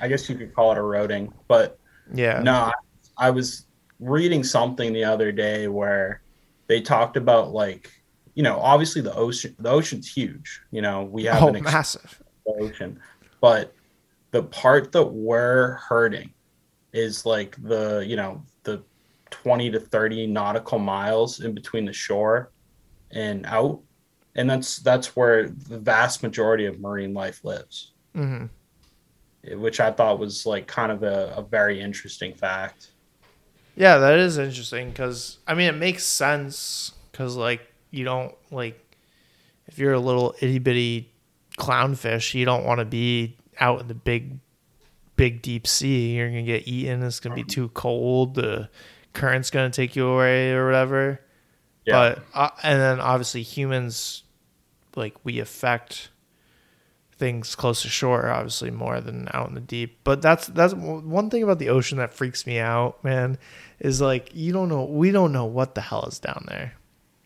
I guess you could call it eroding, but yeah. No, I, was reading something the other day where they talked about like, you know, obviously the ocean, the ocean's huge. You know, we have oh, an massive. Ocean, but the part that we're hurting is like the, you know, the 20 to 30 nautical miles in between the shore and out. And that's that's where the vast majority of marine life lives, hmm which I thought was like kind of a, a very interesting fact. Yeah, that is interesting because I mean it makes sense because like you don't like if you're a little itty bitty clownfish, you don't want to be out in the big, big deep sea. You're gonna get eaten. It's gonna be too cold. The current's gonna take you away or whatever. Yeah. But uh, and then obviously humans, like we affect things close to shore, obviously more than out in the deep. But that's that's one thing about the ocean that freaks me out, man. Is like you don't know, we don't know what the hell is down there.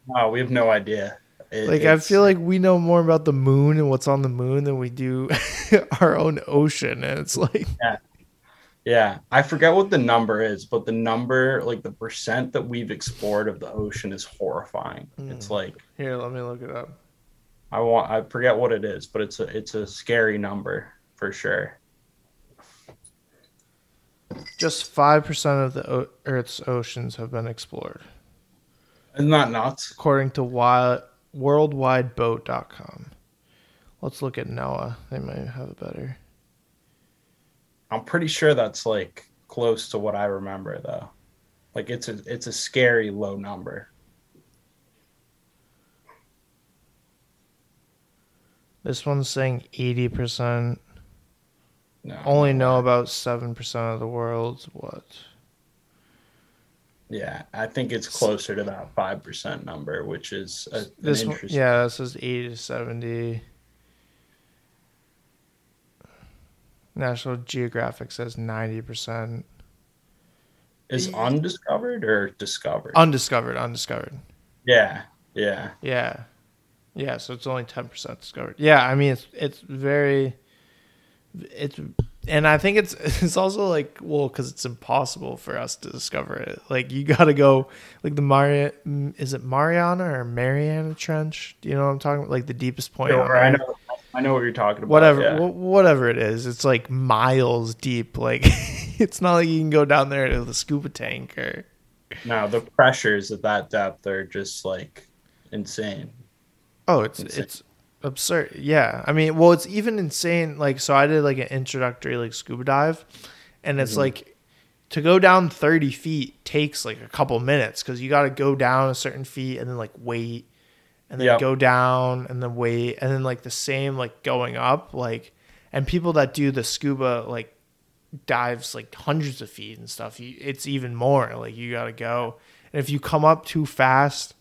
No, we have no idea. It- Like I feel like we know more about the moon and what's on the moon than we do [LAUGHS] our own ocean, and it's like Yeah, yeah, I forget what the number is, but the number, like the percent that we've explored of the ocean is horrifying. Hmm. It's like here, let me look it up. I want I forget what it is, but it's a it's a scary number for sure. Just five percent of the o- Earth's oceans have been explored. Isn't that nuts? according to wi- worldwideboat.com. Let's look at NOAA. They might have a better. I'm pretty sure that's like close to what I remember though. Like it's a it's a scary low number. This one's saying 80%. No. Only know about 7% of the world's what? Yeah, I think it's closer to that five percent number, which is a, an This one, interesting. yeah, this is 80 to 70. National Geographic says 90%. Is undiscovered or discovered? Undiscovered, undiscovered. yeah, yeah. Yeah. Yeah, so it's only 10% discovered. Yeah, I mean it's it's very it's and I think it's [LAUGHS] it's also like well cuz it's impossible for us to discover it. Like you got to go like the Maria mm, is it Mariana or Mariana Trench? Do you know what I'm talking about? Like the deepest point Sure, I know. I know what you're talking about. Whatever yeah. wh- whatever it is, it's like miles deep. Like [LAUGHS] it's not like you can go down there with a scuba tank or No, the pressures at that depth are just like insane. Oh, it's Insane. it's absurd. Yeah, I mean, well, it's even insane. Like, so I did like an introductory like scuba dive, and it's Mhm. like to go down thirty feet takes like a couple minutes because you got to go down a certain feet and then like wait, and then Yep. go down and then wait, and then like the same like going up. Like, and people that do the scuba like dives like hundreds of feet and stuff, you, it's even more. Like you got to go, and if you come up too fast.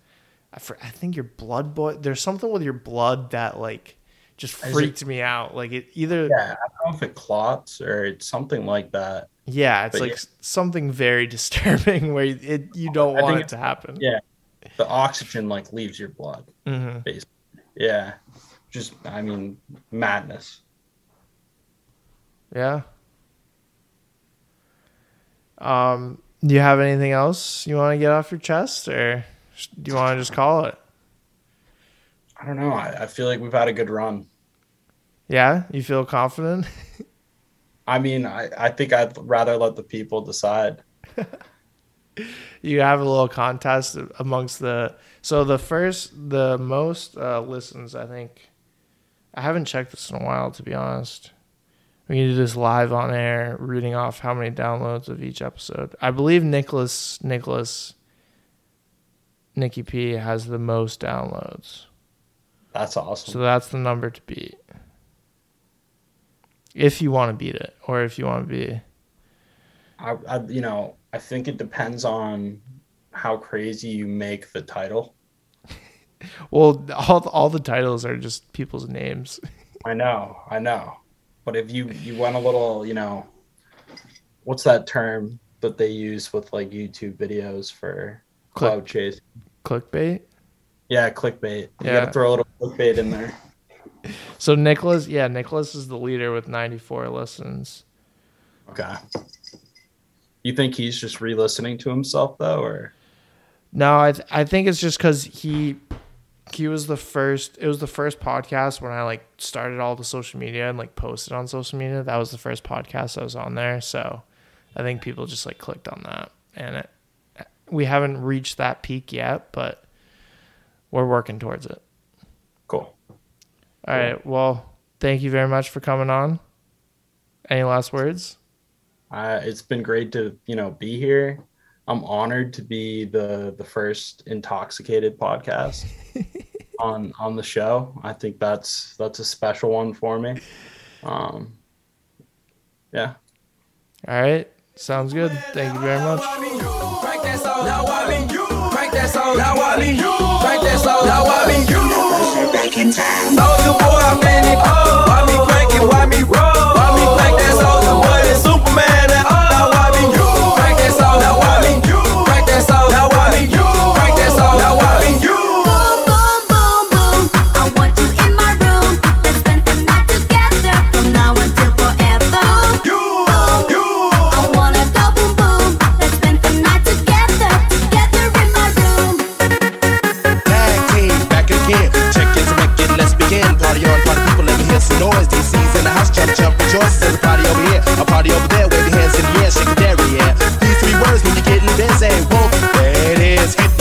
I, for, I think your blood boy. There's something with your blood that like just Is it- freaked me out. Like it either yeah, Yeah, I don't know if it clots or it's something like that. Yeah, it's But like yeah. something very [LAUGHS] disturbing where it you don't I want it to happen. yeah. The oxygen like leaves your blood. hmm Yeah, just I mean madness. Yeah. Um, do you have anything else you want to get off your chest, or do you want to just call it? I don't know. I, I feel like we've had a good run. Yeah, you feel confident. I mean, I, I think I'd rather let the people decide. [LAUGHS] you have a little contest amongst the so the first the most uh, listens i think i haven't checked this in a while to be honest we can do this live on air reading off how many downloads of each episode i believe nicholas nicholas nikki p has the most downloads That's awesome. so that's the number to beat if you want to beat it or if you want to be I, I you know I think it depends on how crazy you make the title. [LAUGHS] well all, all the titles are just people's names [LAUGHS] I know, I know. But if you you went a little, you know, what's that term that they use with like YouTube videos for cloud chase? Clickbait Yeah, clickbait. You gotta throw a little clickbait in there. [LAUGHS] So Nicholas, yeah, Nicholas is the leader with 94 listens. Okay. You think he's just re-listening to himself though, or No, I th- I think it's just because he he was the first. It was the first podcast when I like started all the social media and like posted on social media. That was the first podcast I was on there. So I think people just like clicked on that, and it we haven't reached that peak yet, but we're working towards it. cool? All right. Well, thank you very much for coming on. Any last words? Uh, it's been great to you know be here. I'm honored to be the the first intoxicated podcast [LAUGHS] on on the show. I think that's that's a special one for me. Um, yeah. All right. Sounds good. Thank you very much. Now I mean you. Crank that song. Now I mean you. Crank that song. Now I mean you. Back in time. Know you boy, I'm in it. Oh, why me crank it? Why me you. jump, jump, rejoice. There's a party over here, a party over there. Wave your hands in the air, shake your dairy, yeah. These three words when you're getting busy. Whoa, there it is. Hit